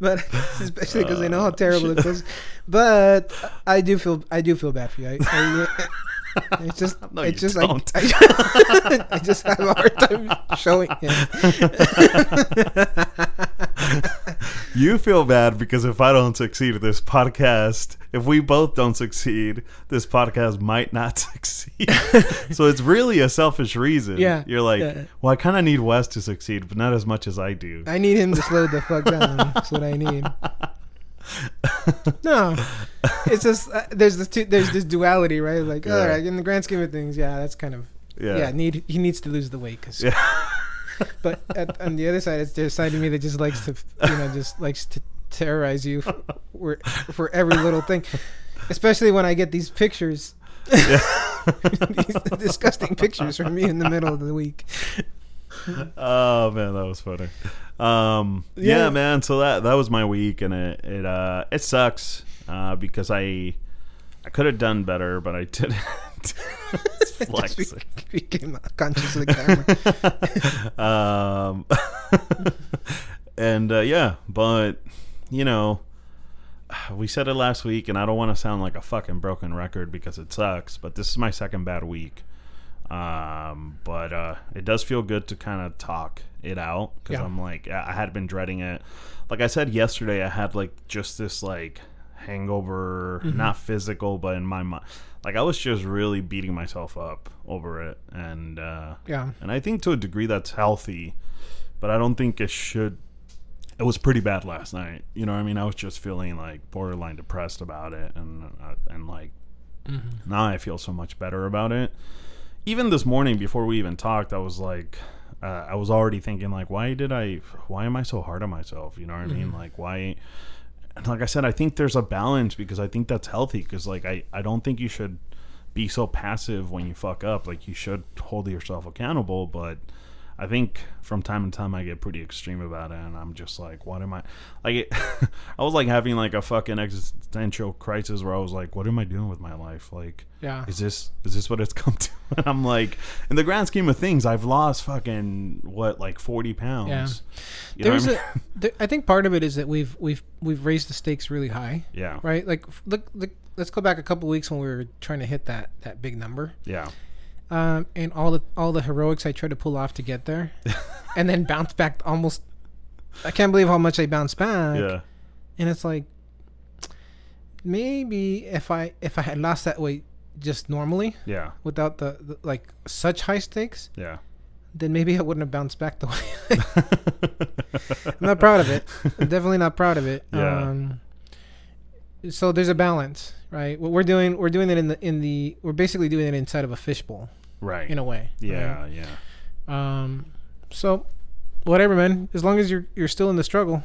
[SPEAKER 1] but especially because I know how terrible it feels. But I do feel I do feel bad for you. I, I, it's just
[SPEAKER 2] No,
[SPEAKER 1] it's just
[SPEAKER 2] don't.
[SPEAKER 1] like I, I just have a hard time showing it.
[SPEAKER 2] You feel bad because if I don't succeed at this podcast, if we both don't succeed, this podcast might not succeed. so it's really a selfish reason.
[SPEAKER 1] Yeah,
[SPEAKER 2] You're like,
[SPEAKER 1] yeah.
[SPEAKER 2] well, I kind of need Wes to succeed, but not as much as I do.
[SPEAKER 1] I need him to slow the fuck down. That's what I need. No, it's just uh, there's this two, there's this duality, right? Like,
[SPEAKER 2] Yeah.
[SPEAKER 1] all right, in the grand scheme of things, yeah, that's kind of
[SPEAKER 2] Yeah.
[SPEAKER 1] yeah. need he needs to lose the weight, cause,
[SPEAKER 2] Yeah.
[SPEAKER 1] But at, on the other side, it's there's a side of me that just likes to, you know, just likes to terrorize you for, for, for every little thing. Especially when I get these pictures. these disgusting pictures from me in the middle of the week.
[SPEAKER 2] oh man, that was funny. Um, yeah.
[SPEAKER 1] Yeah.
[SPEAKER 2] man. So that that was my week, and it it uh, it sucks uh, because I I could have done better, but I didn't. Flexing.
[SPEAKER 1] be- became conscious of the camera.
[SPEAKER 2] um, and uh, yeah, but you know, we said it last week, and I don't want to sound like a fucking broken record because it sucks. But this is my second bad week. Um, but uh, it does feel good to kind of talk it out because
[SPEAKER 1] Yeah.
[SPEAKER 2] I'm like I had been dreading it. Like I said yesterday, I had like just this like hangover, not physical, but in my mind, like I was just really beating myself up over it, and uh,
[SPEAKER 1] Yeah.
[SPEAKER 2] and I think to a degree that's healthy, but I don't think it should. It was pretty bad last night. You know what I mean? I was just feeling like borderline depressed about it, and uh, and like now I feel so much better about it. Even this morning, before we even talked, I was like, uh, I was already thinking like, why did I? Why am I so hard on myself? You know what I mean? Like why? Like I said, I think there's a balance because I think that's healthy. Because like I, I don't think you should be so passive when you fuck up. Like you should hold yourself accountable. But I think from time to time I get pretty extreme about it, and I'm just like, what am I? Like it, I was like having like a fucking existential crisis where I was like, what am I doing with my life? Like,
[SPEAKER 1] Yeah.
[SPEAKER 2] is this is this what it's come to? And I'm like, in the grand scheme of things, I've lost fucking what like 40 pounds.
[SPEAKER 1] Yeah.
[SPEAKER 2] You
[SPEAKER 1] There's
[SPEAKER 2] I mean?
[SPEAKER 1] a. There, I think part of it is that we've we've we've raised the stakes really high,
[SPEAKER 2] yeah,
[SPEAKER 1] right? Like look, look let's go back a couple weeks when we were trying to hit that that big number,
[SPEAKER 2] yeah,
[SPEAKER 1] um, and all the all the heroics I tried to pull off to get there, and then bounce back almost. I can't believe how much I bounced back.
[SPEAKER 2] yeah,
[SPEAKER 1] and it's like maybe if I if I had lost that weight just normally
[SPEAKER 2] yeah,
[SPEAKER 1] without the, the like such high stakes,
[SPEAKER 2] yeah.
[SPEAKER 1] then maybe I wouldn't have bounced back the way. I'm not proud of it. I'm definitely not proud of it.
[SPEAKER 2] Yeah.
[SPEAKER 1] Um, so there's a balance, right? What we're doing, we're doing it in the in the we're basically doing it inside of a fishbowl
[SPEAKER 2] right.
[SPEAKER 1] in a way.
[SPEAKER 2] yeah,
[SPEAKER 1] right?
[SPEAKER 2] yeah.
[SPEAKER 1] Um. So, whatever, man. As long as you're you're still in the struggle.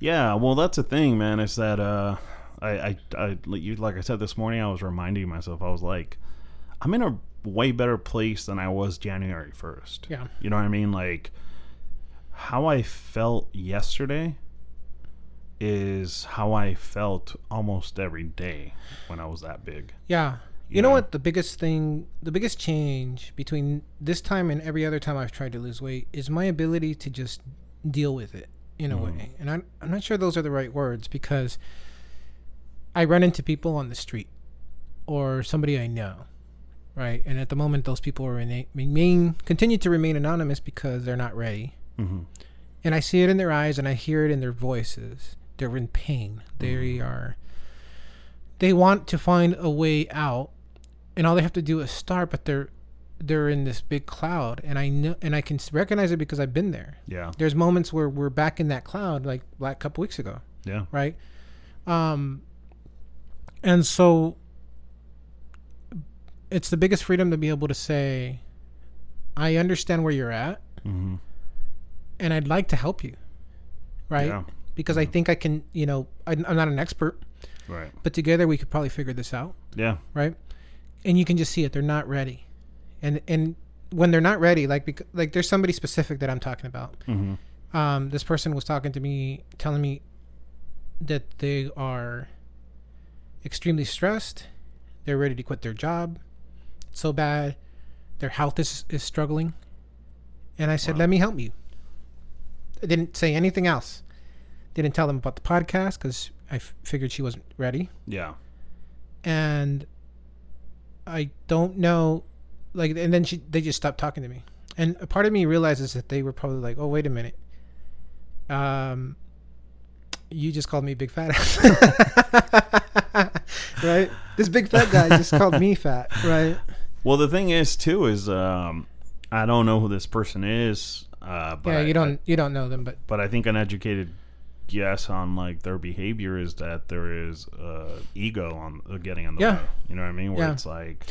[SPEAKER 2] Yeah, well, that's the thing, man. Is that uh, I, I, I, like you, like I said this morning, I was reminding myself, I was like, I'm in a way better place than I was January first.
[SPEAKER 1] Yeah.
[SPEAKER 2] You know what I mean? Like, how I felt yesterday is how I felt almost every day when I was that big.
[SPEAKER 1] Yeah. You know what? The biggest thing, the biggest change between this time and every other time I've tried to lose weight is my ability to just deal with it in a way. And I'm, I'm not sure those are the right words because I run into people on the street or somebody I know, right? And at the moment, those people are remain, remain continue to remain anonymous because they're not ready.
[SPEAKER 2] Mm-hmm.
[SPEAKER 1] And I see it in their eyes and I hear it in their voices. They're in pain. They are. They want to find a way out, and all they have to do is start. But they're they're in this big cloud, and I know and I can recognize it because I've been there.
[SPEAKER 2] Yeah.
[SPEAKER 1] There's moments where we're back in that cloud, like like a couple weeks ago,
[SPEAKER 2] Yeah.
[SPEAKER 1] right? Um, and so it's the biggest freedom to be able to say, I understand where you're at
[SPEAKER 2] Mm-hmm.
[SPEAKER 1] and I'd like to help you, right?
[SPEAKER 2] Yeah.
[SPEAKER 1] Because I think I can, you know, I'm I'm not an expert,
[SPEAKER 2] Right.
[SPEAKER 1] but together we could probably figure this out,
[SPEAKER 2] Yeah.
[SPEAKER 1] right? And you can just see it; they're not ready, and and when they're not ready, like bec- like there's somebody specific that I'm talking about.
[SPEAKER 2] Mm-hmm.
[SPEAKER 1] Um, this person was talking to me, telling me that they are extremely stressed. They're ready to quit their job. It's so bad. Their health is, is struggling. And I said,
[SPEAKER 2] Wow.
[SPEAKER 1] let me help you. I didn't say anything else. Didn't tell them about the podcast because I f- figured she wasn't ready.
[SPEAKER 2] Yeah.
[SPEAKER 1] And I don't know, like, and then she, they just stopped talking to me. And a part of me realizes that they were probably like, oh, wait a minute. Um, you just called me big fat ass. right? This big fat guy just called me fat, right?
[SPEAKER 2] Well, the thing is, too, is um, I don't know who this person is. Uh, but
[SPEAKER 1] yeah, you don't you don't know them, but
[SPEAKER 2] but I think an educated guess on like their behavior is that there is uh, ego on uh, getting in the
[SPEAKER 1] Yeah.
[SPEAKER 2] way. You know what I mean? Where
[SPEAKER 1] Yeah.
[SPEAKER 2] it's like,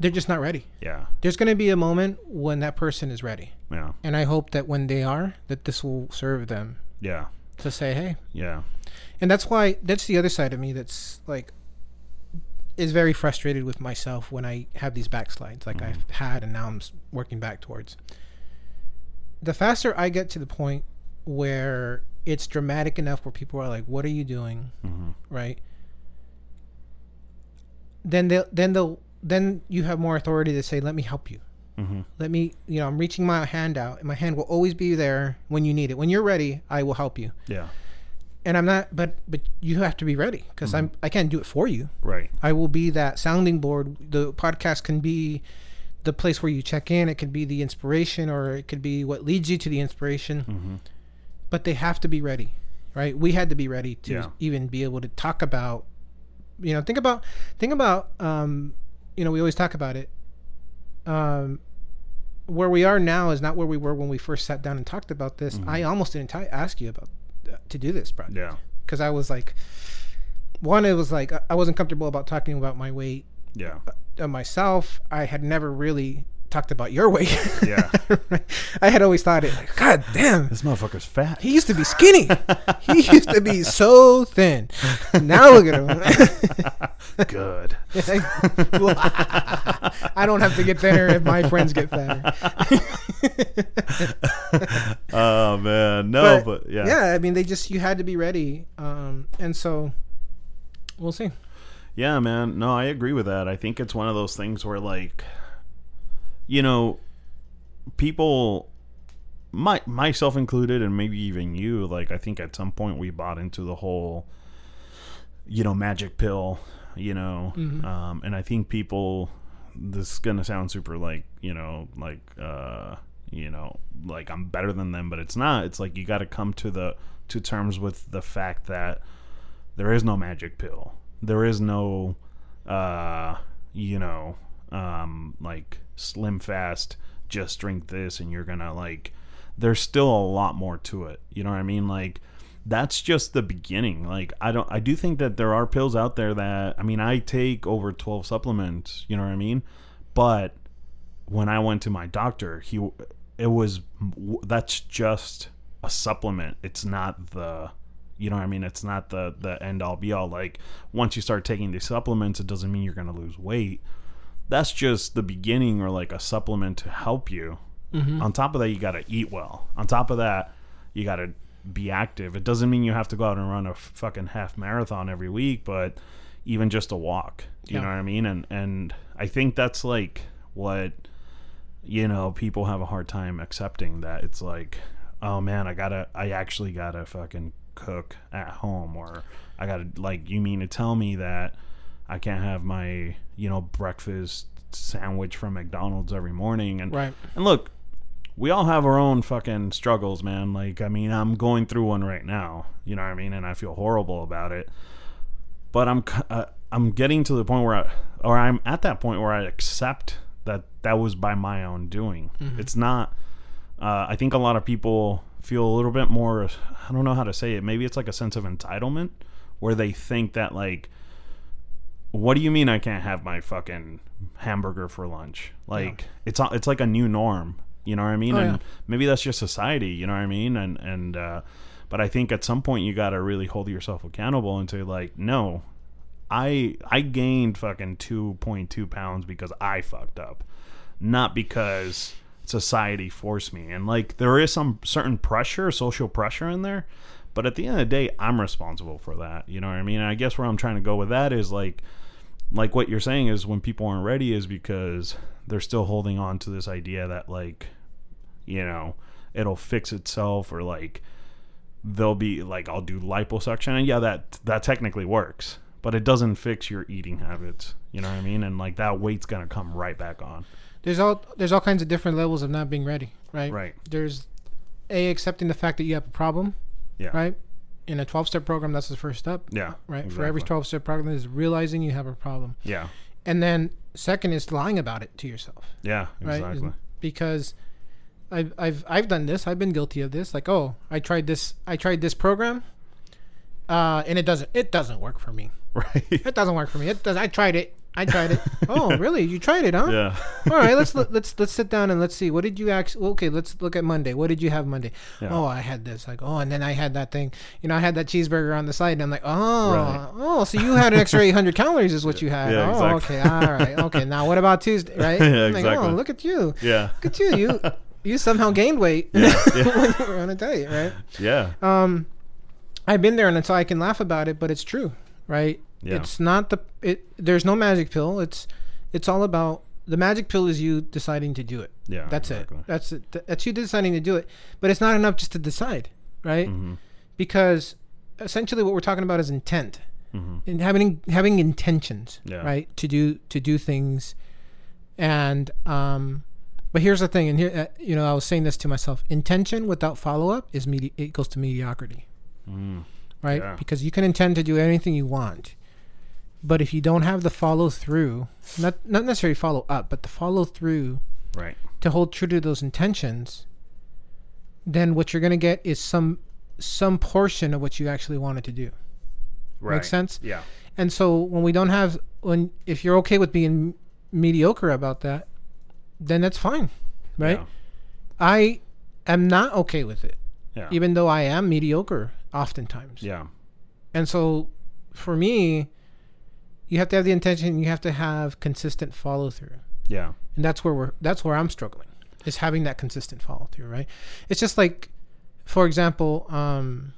[SPEAKER 1] they're just not ready.
[SPEAKER 2] yeah,
[SPEAKER 1] There's going to be a moment when that person is ready.
[SPEAKER 2] yeah,
[SPEAKER 1] And I hope that when they are, that this will serve them
[SPEAKER 2] yeah,
[SPEAKER 1] to say, "Hey,
[SPEAKER 2] yeah,
[SPEAKER 1] and that's why that's the other side of me that's like is very frustrated with myself when I have these backslides, like I've had, and now I'm working back towards. The faster I get to the point where it's dramatic enough where people are like, "What are you doing?"
[SPEAKER 2] hmm
[SPEAKER 1] right? Then they then they'll then you have more authority to say, "Let me help you.
[SPEAKER 2] hmm
[SPEAKER 1] Let me, you know, I'm reaching my hand out, and my hand will always be there when you need it. When you're ready, I will help you."
[SPEAKER 2] Yeah.
[SPEAKER 1] And I'm not, but but you have to be ready because I'm I can't do it for you.
[SPEAKER 2] Right.
[SPEAKER 1] I will be that sounding board. The podcast can be the place where you check in. It could be the inspiration, or it could be what leads you to the inspiration. But they have to be ready, right? We had to be ready to
[SPEAKER 2] Yeah.
[SPEAKER 1] even be able to talk about. You know, think about think about. Um, you know, we always talk about it. Um, where we are now is not where we were when we first sat down and talked about this. I almost didn't t- ask you about uh, to do this project
[SPEAKER 2] Yeah.
[SPEAKER 1] because I was like, one, it was like I- I wasn't comfortable about talking about my weight
[SPEAKER 2] Yeah.
[SPEAKER 1] uh, myself. I had never really talked about your weight.
[SPEAKER 2] Yeah.
[SPEAKER 1] I had always thought it like, God damn,
[SPEAKER 2] This motherfucker's fat.
[SPEAKER 1] he used to be skinny. he used to be so thin. Now look at him.
[SPEAKER 2] Good.
[SPEAKER 1] I don't have to get thinner if my friends get fatter.
[SPEAKER 2] oh man, no, but, yeah.
[SPEAKER 1] yeah. I mean, they just you had to be ready, um, and so we'll see.
[SPEAKER 2] Yeah, man. No, I agree with that. I think it's one of those things where, like, you know, people, my myself included, and maybe even you, like, I think at some point we bought into the whole, you know, magic pill, you know, um, and I think people, this is gonna sound super like, you know, like, uh, you know, like I'm better than them, but it's not. It's like you got to come to the to terms with the fact that there is no magic pill. There is no, uh, you know, um, like slim fast. Just drink this, and you're gonna like. There's still a lot more to it. You know what I mean? Like, that's just the beginning. Like, I don't. I do think that there are pills out there that. I mean, I take over 12 supplements. You know what I mean? But when I went to my doctor, he it was that's just a supplement. It's not the you know what I mean? It's not the the end all be all. Like once you start taking these supplements, it doesn't mean you're gonna lose weight. That's just the beginning or like a supplement to help you. Mm-hmm. On top of that, you gotta eat well. On top of that, you gotta be active. It doesn't mean you have to go out and run a fucking half marathon every week, but even just a walk. You
[SPEAKER 1] Yeah.
[SPEAKER 2] know what I mean? And and I think that's like what you know people have a hard time accepting that it's like oh man i gotta i actually gotta fucking cook at home or i gotta like you mean to tell me that i can't have my you know breakfast sandwich from mcdonald's every morning and
[SPEAKER 1] Right.
[SPEAKER 2] and look we all have our own fucking struggles man like i mean i'm going through one right now you know what i mean and i feel horrible about it but I'm uh, I'm getting to the point where I, or I'm at that point where I accept that that was by my own doing. It's not. Uh, I think a lot of people feel a little bit more. I don't know how to say it. Maybe it's like a sense of entitlement, where they think that like, what do you mean I can't have my fucking hamburger for lunch? Like it's it's like a new norm. You know what I mean?
[SPEAKER 1] Oh,
[SPEAKER 2] and
[SPEAKER 1] yeah.
[SPEAKER 2] maybe that's just society. You know what I mean? And and uh, but I think at some point you got to really hold yourself accountable and say like, no, I I gained fucking two point two pounds because I fucked up, not because society forced me. And like there is some certain pressure, social pressure in there, but at the end of the day, I'm responsible for that. You know what I mean? And I guess where I'm trying to go with that is like like what you're saying is when people aren't ready is because they're still holding on to this idea that like you know it'll fix itself or like they'll be like I'll do liposuction. And yeah that that technically works but it doesn't fix your eating habits. You know what I mean? And like that weight's gonna come right back on.
[SPEAKER 1] There's all there's all kinds of different levels of not being ready, right?
[SPEAKER 2] right.
[SPEAKER 1] There's a accepting the fact that you have a problem,
[SPEAKER 2] yeah.
[SPEAKER 1] right? In a 12 step program, that's the first step,
[SPEAKER 2] yeah
[SPEAKER 1] right? For every 12 step program, is realizing you have a problem,
[SPEAKER 2] yeah
[SPEAKER 1] and then second is lying about it to yourself,
[SPEAKER 2] yeah
[SPEAKER 1] right?
[SPEAKER 2] exactly
[SPEAKER 1] Because I've I've I've done this. I've been guilty of this. Like, oh, I tried this. I tried this program, uh, and it doesn't it doesn't work for me.
[SPEAKER 2] right
[SPEAKER 1] It doesn't work for me. It does. I tried it. I tried it. oh, really? You tried it, huh?
[SPEAKER 2] Yeah.
[SPEAKER 1] All right, let's let- let's let's sit down and let's see. What did you actually? Okay, let's look at Monday. What did you have Monday?
[SPEAKER 2] Yeah.
[SPEAKER 1] Oh, I had this. Like, oh, and then I had that thing. You know, I had that cheeseburger on the side, and I'm like, oh,
[SPEAKER 2] Right.
[SPEAKER 1] oh, so you had an extra 800 calories, is what you had.
[SPEAKER 2] Yeah,
[SPEAKER 1] oh,
[SPEAKER 2] exactly.
[SPEAKER 1] okay, all right, okay. Now, what about Tuesday? Right?
[SPEAKER 2] Yeah,
[SPEAKER 1] like,
[SPEAKER 2] exactly.
[SPEAKER 1] oh, look at you,
[SPEAKER 2] Yeah.
[SPEAKER 1] look at you. You you somehow gained weight
[SPEAKER 2] Yeah, yeah.
[SPEAKER 1] when you were on a diet, right?
[SPEAKER 2] Yeah.
[SPEAKER 1] um i've been there and so i can laugh about it but it's true right
[SPEAKER 2] Yeah.
[SPEAKER 1] it's not the it there's no magic pill it's it's all about the magic pill is you deciding to do it
[SPEAKER 2] Yeah.
[SPEAKER 1] that's
[SPEAKER 2] exactly.
[SPEAKER 1] it that's it Th- that's you deciding to do it but it's not enough just to decide right
[SPEAKER 2] Mhm.
[SPEAKER 1] because essentially what we're talking about is intent
[SPEAKER 2] Mhm.
[SPEAKER 1] and having having intentions
[SPEAKER 2] Yeah.
[SPEAKER 1] right to do to do things and um but here's the thing and here uh, you know i was saying this to myself intention without follow-up is medi- it goes to mediocrity
[SPEAKER 2] Mm.
[SPEAKER 1] right
[SPEAKER 2] Yeah.
[SPEAKER 1] because you can intend to do anything you want but if you don't have the follow through not not necessarily follow up but the follow through
[SPEAKER 2] Right.
[SPEAKER 1] to hold true to those intentions then what you're going to get is some some portion of what you actually wanted to do
[SPEAKER 2] Right.
[SPEAKER 1] Makes sense?
[SPEAKER 2] Yeah.
[SPEAKER 1] and so when we don't have when if you're okay with being mediocre about that then that's fine right
[SPEAKER 2] Yeah.
[SPEAKER 1] i am not okay with it
[SPEAKER 2] Yeah.
[SPEAKER 1] even though i am mediocre oftentimes
[SPEAKER 2] yeah.
[SPEAKER 1] and so for me you have to have the intention you have to have consistent follow through
[SPEAKER 2] Yeah.
[SPEAKER 1] and that's where we're that's where i'm struggling is having that consistent follow through right it's just like for example um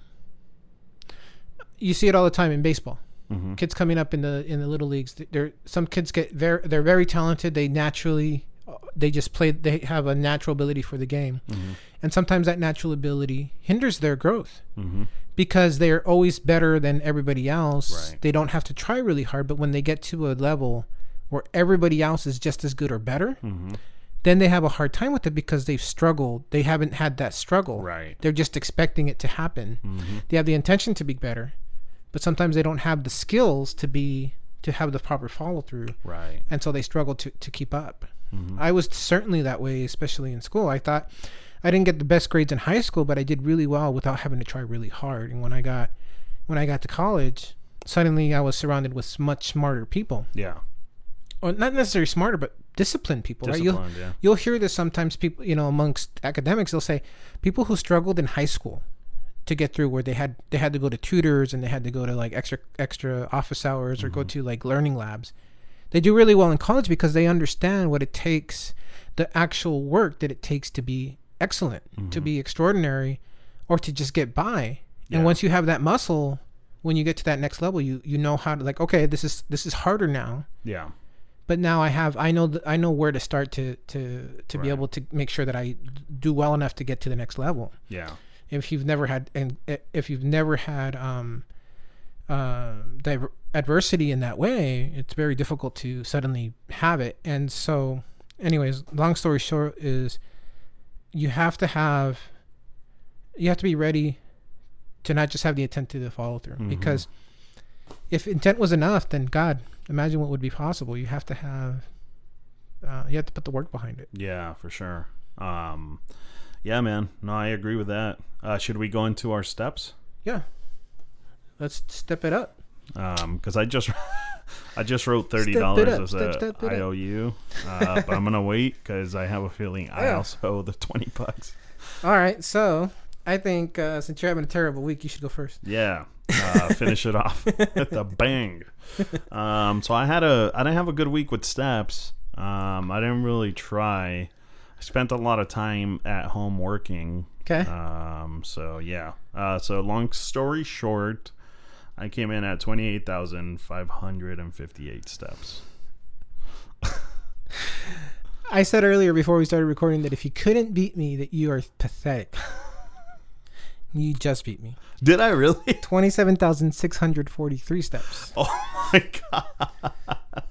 [SPEAKER 1] you see it all the time in baseball
[SPEAKER 2] Mm-hmm.
[SPEAKER 1] kids coming up in the in the little leagues they're some kids get very they're very talented they naturally they just play they have a natural ability for the game
[SPEAKER 2] Mm-hmm.
[SPEAKER 1] And sometimes that natural ability hinders their growth
[SPEAKER 2] Mm-hmm.
[SPEAKER 1] because they're always better than everybody else
[SPEAKER 2] Right.
[SPEAKER 1] they don't have to try really hard but when they get to a level where everybody else is just as good or better
[SPEAKER 2] Mm-hmm.
[SPEAKER 1] then they have a hard time with it because they've struggled they haven't had that struggle
[SPEAKER 2] Right.
[SPEAKER 1] they're just expecting it to happen
[SPEAKER 2] Mm-hmm.
[SPEAKER 1] they have the intention to be better but sometimes they don't have the skills to be to have the proper follow through
[SPEAKER 2] Right.
[SPEAKER 1] and so they struggle to, to keep up
[SPEAKER 2] Mhm.
[SPEAKER 1] i was certainly that way especially in school i thought i didn't get the best grades in high school but i did really well without having to try really hard and when i got when i got to college suddenly i was surrounded with much smarter people
[SPEAKER 2] Yeah.
[SPEAKER 1] or not necessarily smarter but disciplined people right you'll,
[SPEAKER 2] Disciplined. Yeah.
[SPEAKER 1] you'll hear this sometimes people you know amongst academics they'll say people who struggled in high school to get through where they had they had to go to tutors and they had to go to like extra extra office hours or go mm-hmm. to like learning labs they do really well in college because they understand what it takes the actual work that it takes to be excellent to be extraordinary or to just get by
[SPEAKER 2] Yeah.
[SPEAKER 1] and once you have that muscle when you get to that next level you you know how to like okay this is this is harder now
[SPEAKER 2] Yeah.
[SPEAKER 1] but now I have I know th- I know where to start to to to be able to make sure that I do well enough to get to the next level.
[SPEAKER 2] Yeah.
[SPEAKER 1] If you've never had and if you've never had um uh, diver- adversity in that way, it's very difficult to suddenly have it. And so, anyways, long story short is you have to have you have to be ready to not just have the intent to the follow through
[SPEAKER 2] Mhm.
[SPEAKER 1] because if intent was enough, then God, imagine what would be possible. You have to have, uh, you have to put the work behind it.
[SPEAKER 2] Yeah, for sure. Um, yeah, man. No, I agree with that. Uh, should we go into our steps?
[SPEAKER 1] Yeah. Let's step it up.
[SPEAKER 2] Um, because I just I just wrote thirty dollars as
[SPEAKER 1] step-
[SPEAKER 2] a
[SPEAKER 1] step.
[SPEAKER 2] IOU, uh, but I'm gonna wait because I have a feeling I
[SPEAKER 1] Yeah.
[SPEAKER 2] also owe the twenty bucks.
[SPEAKER 1] All right. So I think uh, since you're having a terrible week, you should go first.
[SPEAKER 2] Yeah, uh, finish it off with a bang. Um, so I had a I didn't have a good week with steps. Um, I didn't really try. I spent a lot of time at home working.
[SPEAKER 1] Okay.
[SPEAKER 2] Um, so yeah. Uh, so long story short, I came in at twenty eight thousand five hundred and fifty eight steps.
[SPEAKER 1] I said earlier before we started recording that if you couldn't beat me, that you are pathetic. you just beat me.
[SPEAKER 2] Did I really?
[SPEAKER 1] Twenty-seven thousand six hundred forty-three steps.
[SPEAKER 2] Oh my god.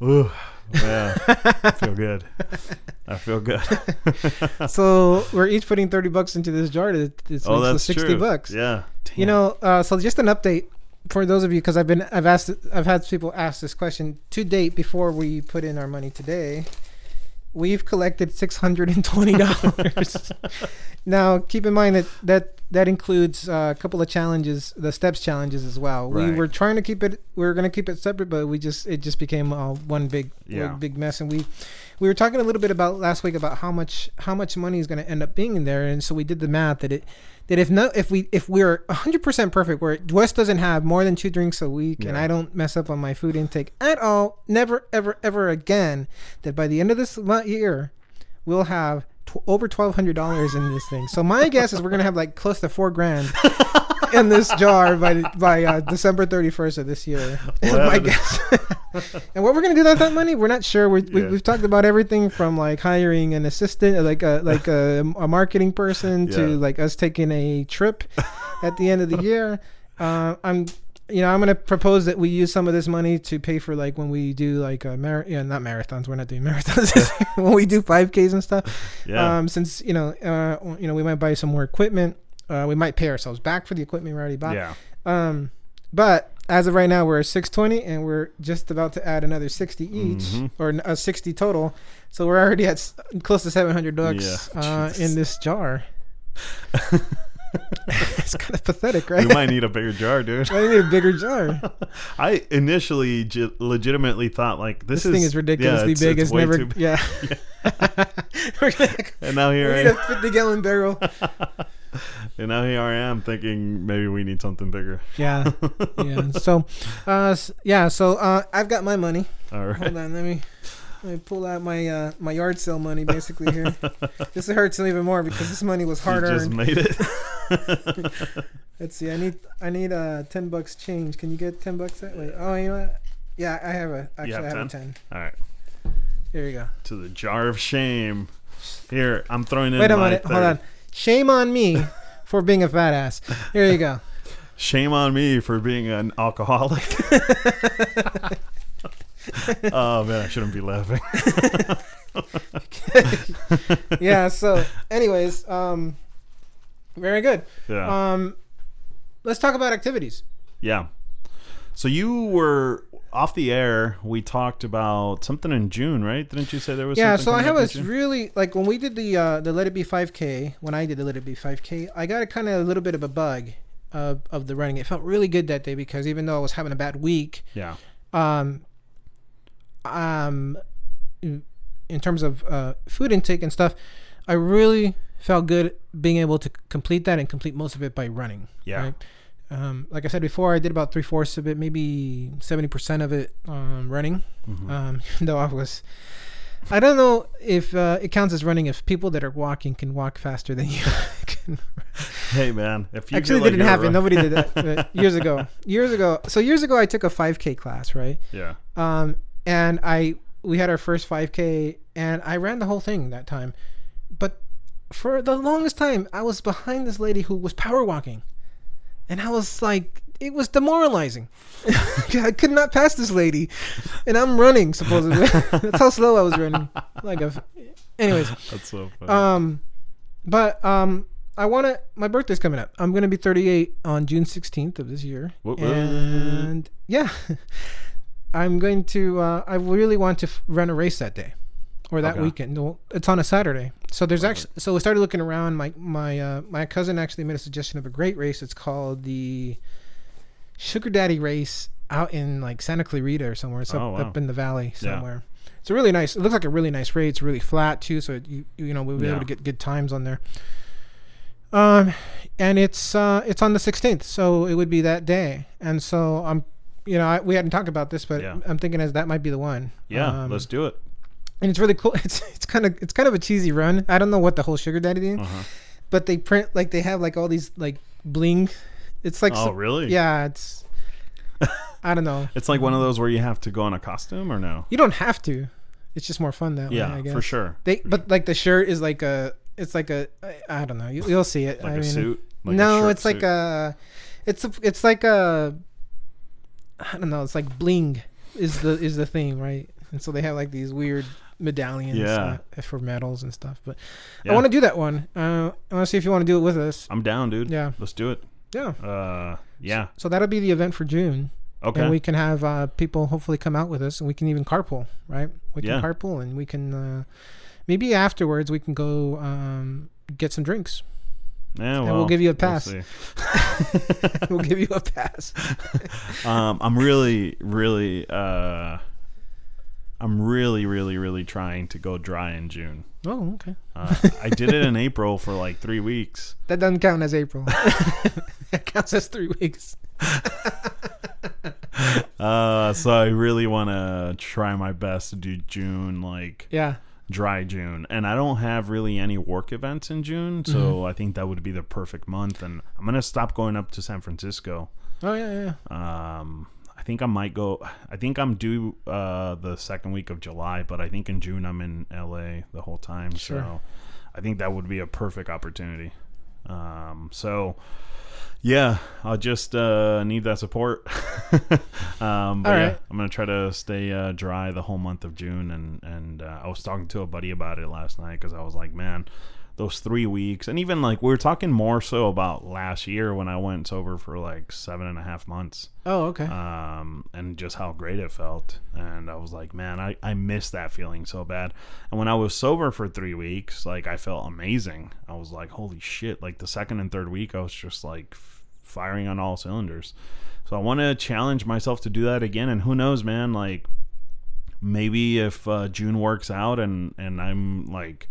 [SPEAKER 2] Ooh, man, I feel good. I feel good.
[SPEAKER 1] so we're each putting thirty bucks into this jar. It, it's
[SPEAKER 2] oh, that's
[SPEAKER 1] sixty
[SPEAKER 2] true.
[SPEAKER 1] bucks.
[SPEAKER 2] Yeah.
[SPEAKER 1] You know, uh, so just an update for those of you because I've been I've asked I've had people ask this question to date before we put in our money today. We've collected six hundred and twenty dollars. now, keep in mind that that that includes uh, a couple of challenges, the steps challenges as well.
[SPEAKER 2] Right.
[SPEAKER 1] We were trying to keep it. We were going to keep it separate, but we just it just became uh, one big
[SPEAKER 2] Yeah.
[SPEAKER 1] one big mess. And we we were talking a little bit about last week about how much how much money is going to end up being in there, and so we did the math that it that if no if we if we're 100% perfect where Wes doesn't have more than two drinks a week and I don't mess up on my food intake at all never ever ever again that by the end of this year we'll have tw- over $1200 in this thing. So my guess is we're gonna have like close to four grand in this jar by by uh, December 31st of this year. My guess. And what we're gonna do with that money we're not sure. We're, we,
[SPEAKER 2] Yeah.
[SPEAKER 1] we've talked about everything from like hiring an assistant like a like a, a marketing person to
[SPEAKER 2] Yeah.
[SPEAKER 1] like us taking a trip at the end of the year. Uh, i'm you know i'm gonna propose that we use some of this money to pay for like when we do like a mar- yeah not marathons. We're not doing marathons. When we do 5ks and stuff.
[SPEAKER 2] Yeah.
[SPEAKER 1] um since you know uh you know we might buy some more equipment uh we might pay ourselves back for the equipment we already bought
[SPEAKER 2] yeah.
[SPEAKER 1] um, but as of right now, we're at 620, and we're just about to add another 60 each,
[SPEAKER 2] Mhm.
[SPEAKER 1] or n- uh, 60 total. So we're already at s- close to 700 bucks
[SPEAKER 2] Yeah,
[SPEAKER 1] uh, in this jar. it's kind of pathetic, right?
[SPEAKER 2] We might need a bigger jar, dude.
[SPEAKER 1] I need a bigger jar.
[SPEAKER 2] I initially j- legitimately thought like this,
[SPEAKER 1] This, thing is ridiculously
[SPEAKER 2] yeah,
[SPEAKER 1] big. It's,
[SPEAKER 2] way
[SPEAKER 1] never.
[SPEAKER 2] big.
[SPEAKER 1] Yeah. gonna,
[SPEAKER 2] And now here
[SPEAKER 1] we
[SPEAKER 2] here,
[SPEAKER 1] need a 50 gallon barrel.
[SPEAKER 2] and now here I am thinking maybe we need something bigger.
[SPEAKER 1] Yeah. Yeah. So, uh, yeah. So uh, I've got my money.
[SPEAKER 2] All right.
[SPEAKER 1] Hold on, let me let me pull out my uh, my yard sale money basically here. this hurts even more because this money was hard
[SPEAKER 2] you just
[SPEAKER 1] earned.
[SPEAKER 2] made it.
[SPEAKER 1] Let's see, I need I need uh ten bucks change. Can you get ten bucks that way? Oh, you know what? Yeah, I have a actually
[SPEAKER 2] have
[SPEAKER 1] I have
[SPEAKER 2] 10?
[SPEAKER 1] a ten.
[SPEAKER 2] All right.
[SPEAKER 1] Here we go.
[SPEAKER 2] To the jar of shame. Here, I'm throwing in
[SPEAKER 1] Wait a minute, hold on. Shame on me for being a fat ass. Here you go.
[SPEAKER 2] Shame on me for being an alcoholic. oh man, I shouldn't be laughing.
[SPEAKER 1] yeah. So, anyways, um, very good.
[SPEAKER 2] Yeah.
[SPEAKER 1] Um, let's talk about activities.
[SPEAKER 2] Yeah. So you were off the air. We talked about something in June, right? Didn't you say there was?
[SPEAKER 1] Yeah, so I a really like when we did the uh, the Let It Be 5K. When I did the Let It Be 5K, I got a kind of a little bit of a bug of of the running. It felt really good that day because even though I was having a bad week,
[SPEAKER 2] Yeah.
[SPEAKER 1] um, um, in in terms of uh, food intake and stuff, I really felt good being able to complete that and complete most of it by running.
[SPEAKER 2] Yeah.
[SPEAKER 1] Right? Um, like I said before, I did about three fourths of it, maybe seventy percent of it um, running.
[SPEAKER 2] Mhm.
[SPEAKER 1] Um, even though I was, I don't know if uh, it counts as running if people that are walking can walk faster than you. can.
[SPEAKER 2] hey man, if you
[SPEAKER 1] Actually,
[SPEAKER 2] like
[SPEAKER 1] didn't happen.
[SPEAKER 2] run-
[SPEAKER 1] Nobody did that but years ago. Years ago. So years ago, I took a 5K class, right?
[SPEAKER 2] Yeah.
[SPEAKER 1] Um, and I we had our first 5K, and I ran the whole thing that time. But for the longest time, I was behind this lady who was power walking, and I was like, it was demoralizing. I could not pass this lady, and I'm running supposedly. That's how slow I was running. Like a, anyways.
[SPEAKER 2] That's so funny.
[SPEAKER 1] Um, but um, I want to. My birthday's coming up. I'm gonna be 38 on June 16th of this year,
[SPEAKER 2] Woot woot.
[SPEAKER 1] and yeah, I'm going to. Uh, I really want to f- run a race that day, or that
[SPEAKER 2] Okay.
[SPEAKER 1] weekend. Well, it's on a Saturday, so there's actually. So we started looking around. My my uh, my cousin actually made a suggestion of a great race. It's called the Sugar Daddy Race out in like Santa Clarita or somewhere. It's up,
[SPEAKER 2] Oh, wow.
[SPEAKER 1] up in the valley somewhere. Yeah. It's a really nice. It looks like a really nice race. It's really flat too, so you you know we'll be
[SPEAKER 2] Yeah.
[SPEAKER 1] able to get good times on there. Um, and it's uh it's on the 16th, so it would be that day. And so I'm, you know, I, we hadn't talked about this, but
[SPEAKER 2] Yeah.
[SPEAKER 1] I'm thinking as that might be the one.
[SPEAKER 2] yeah,
[SPEAKER 1] Um,
[SPEAKER 2] let's do it.
[SPEAKER 1] And it's really cool. It's it's kind of it's kind of a cheesy run. I don't know what the whole sugar daddy thing,
[SPEAKER 2] Uh-huh.
[SPEAKER 1] but they print like they have like all these like bling. It's like
[SPEAKER 2] oh,
[SPEAKER 1] so-
[SPEAKER 2] really?
[SPEAKER 1] yeah, it's. I don't know.
[SPEAKER 2] It's like one of those where you have to go in a costume or no?
[SPEAKER 1] You don't have to. It's just more fun that way.
[SPEAKER 2] Yeah,
[SPEAKER 1] I guess.
[SPEAKER 2] for sure.
[SPEAKER 1] They but like the shirt is like a it's like a I don't know you, you'll see it.
[SPEAKER 2] Like
[SPEAKER 1] I
[SPEAKER 2] a
[SPEAKER 1] mean,
[SPEAKER 2] suit. Like
[SPEAKER 1] no, it's like a it's a, it's like a I don't know. It's like bling is the is the theme, right? And so they have like these weird medallions
[SPEAKER 2] Yeah.
[SPEAKER 1] uh, for medals and stuff. But
[SPEAKER 2] Yeah.
[SPEAKER 1] I want to do that one. Uh, I want to see if you want to do it with us.
[SPEAKER 2] I'm down, dude.
[SPEAKER 1] Yeah,
[SPEAKER 2] Let's do it.
[SPEAKER 1] yeah.
[SPEAKER 2] Uh, yeah.
[SPEAKER 1] So that'll be the event for June,
[SPEAKER 2] Okay.
[SPEAKER 1] and we can have uh, people hopefully come out with us, and we can even carpool, right? We can
[SPEAKER 2] Yeah.
[SPEAKER 1] carpool, and we can uh, maybe afterwards we can go um, get some drinks.
[SPEAKER 2] Yeah,
[SPEAKER 1] And
[SPEAKER 2] well,
[SPEAKER 1] we'll give you a
[SPEAKER 2] we'll
[SPEAKER 1] pass. we'll give you a pass.
[SPEAKER 2] um, I'm really, really, uh, I'm really, really, really trying to go dry in June.
[SPEAKER 1] Oh, okay.
[SPEAKER 2] Uh, I did it in April for like three weeks.
[SPEAKER 1] That doesn't count as April. that counts as three weeks.
[SPEAKER 2] Uh, so I really want to try my best to do June, like
[SPEAKER 1] Yeah.
[SPEAKER 2] dry June. And I don't have really any work events in June, so I think that would be the perfect month. And I'm gonna stop going up to San Francisco.
[SPEAKER 1] Oh yeah, yeah.
[SPEAKER 2] Um, I think I might go. I think I'm due uh, the second week of July, but I think in June I'm in LA the whole time.
[SPEAKER 1] Sure.
[SPEAKER 2] So I think that would be a perfect opportunity. Um, so yeah, I'll just uh, need that support. um, but
[SPEAKER 1] All
[SPEAKER 2] yeah. I'm gonna try to stay uh, dry the whole month of June, and and uh, I was talking to a buddy about it last night because I was like, man. Those three weeks, and even like we were talking more so about last year when I went sober for like seven and a half months
[SPEAKER 1] Oh, okay.
[SPEAKER 2] um, and just how great it felt. And I was like, man, I, I miss that feeling so bad. And when I was sober for three weeks, like I felt amazing. I was like, holy shit. Like the second and third week, I was just like f- firing on all cylinders. So I want to challenge myself to do that again. And who knows, man, like maybe if uh, June works out and, and I'm like,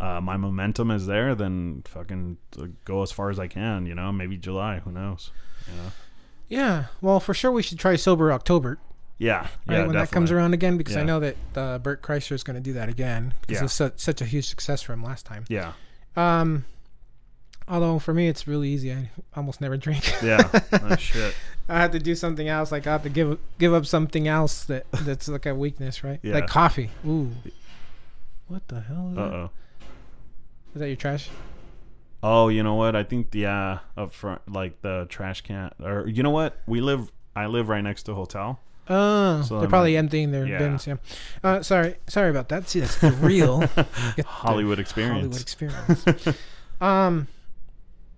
[SPEAKER 2] uh, my momentum is there, then fucking go as far as I can, you know, maybe July, who knows, you know?
[SPEAKER 1] yeah. Well, for sure we should try sober October,
[SPEAKER 2] Yeah,
[SPEAKER 1] right?
[SPEAKER 2] yeah,
[SPEAKER 1] when that comes around again, because I know that uh, Bert Kreischer is going to do that again because
[SPEAKER 2] Yeah.
[SPEAKER 1] it was such, such a huge success for him last time.
[SPEAKER 2] Yeah,
[SPEAKER 1] Um, although for me it's really easy. I almost never drink.
[SPEAKER 2] yeah. oh, shit.
[SPEAKER 1] I have to do something else. Like I have to give give up something else that that's like a weakness, right?
[SPEAKER 2] Yeah.
[SPEAKER 1] Like coffee. Ooh. What the hell
[SPEAKER 2] Uh oh.
[SPEAKER 1] Is that your trash?
[SPEAKER 2] Oh, you know what? I think yeah, up front, like the trash can, or you know what? We live. I live right next to a hotel.
[SPEAKER 1] Oh,
[SPEAKER 2] So
[SPEAKER 1] they're probably emptying their
[SPEAKER 2] Yeah.
[SPEAKER 1] bins. Yeah. Uh, sorry, sorry about that. See, that's the real get the
[SPEAKER 2] Hollywood experience.
[SPEAKER 1] Hollywood experience. um,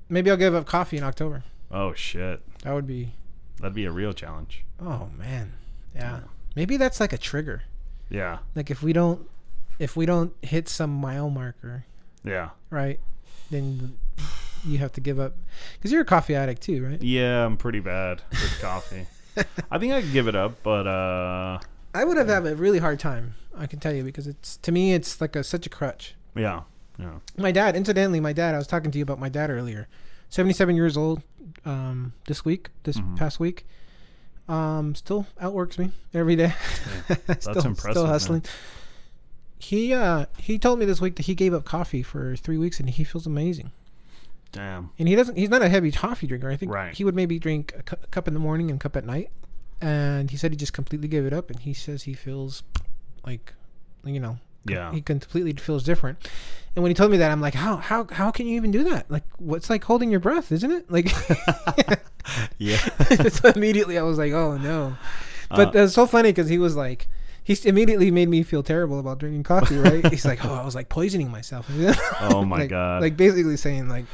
[SPEAKER 1] maybe I'll give up coffee in October.
[SPEAKER 2] Oh shit,
[SPEAKER 1] That would be.
[SPEAKER 2] that'd be a real challenge.
[SPEAKER 1] Oh man, yeah. Maybe that's like a trigger.
[SPEAKER 2] Yeah,
[SPEAKER 1] Like if we don't, if we don't hit some mile marker,
[SPEAKER 2] yeah,
[SPEAKER 1] right, then you have to give up. Because you're a coffee addict too, right?
[SPEAKER 2] yeah. I'm pretty bad with coffee. I think I could give it up, but uh,
[SPEAKER 1] I would have had a really hard time. I can tell you because it's to me it's like a such a crutch.
[SPEAKER 2] yeah, yeah,
[SPEAKER 1] My dad, incidentally, my dad. I was talking to you about my dad earlier. Seventy-seven years old. Um, this week, this
[SPEAKER 2] Mhm.
[SPEAKER 1] past week, um, still outworks me every day. still,
[SPEAKER 2] impressive,
[SPEAKER 1] Still
[SPEAKER 2] man.
[SPEAKER 1] He uh he told me this week that he gave up coffee for three weeks and he feels amazing.
[SPEAKER 2] damn.
[SPEAKER 1] And he doesn't. He's not a heavy coffee drinker. I think
[SPEAKER 2] Right.
[SPEAKER 1] he would maybe drink a, cu- a cup in the morning and a cup at night. And he said he just completely gave it up. And he says he feels like, you know,
[SPEAKER 2] Yeah,
[SPEAKER 1] he completely feels different. And when he told me that, I'm like, how how how can you even do that? Like, what's like holding your breath, isn't it? Like,
[SPEAKER 2] yeah.
[SPEAKER 1] so immediately I was like, oh no. But
[SPEAKER 2] Uh,
[SPEAKER 1] it's so funny because he was like, he immediately made me feel terrible about drinking coffee. Right? He's like, oh, I was like poisoning myself.
[SPEAKER 2] oh my
[SPEAKER 1] like,
[SPEAKER 2] god.
[SPEAKER 1] Like basically saying like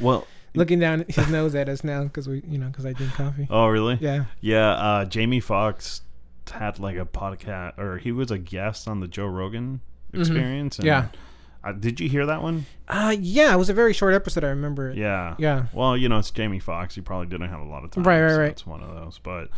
[SPEAKER 2] well,
[SPEAKER 1] looking down his nose at us now because we, you know, because I drink coffee.
[SPEAKER 2] oh really?
[SPEAKER 1] Yeah.
[SPEAKER 2] Yeah, uh, Jamie Foxx had like a podcast, or he was a guest on the Joe Rogan Experience. and,
[SPEAKER 1] Mm-hmm. Yeah.
[SPEAKER 2] uh, did you hear that one?
[SPEAKER 1] Uh yeah, it was a very short episode. I remember it.
[SPEAKER 2] Yeah.
[SPEAKER 1] Yeah.
[SPEAKER 2] Well, you know, it's Jamie Foxx. He probably didn't have a lot of time.
[SPEAKER 1] Right, right,
[SPEAKER 2] so
[SPEAKER 1] right.
[SPEAKER 2] It's one of those, but.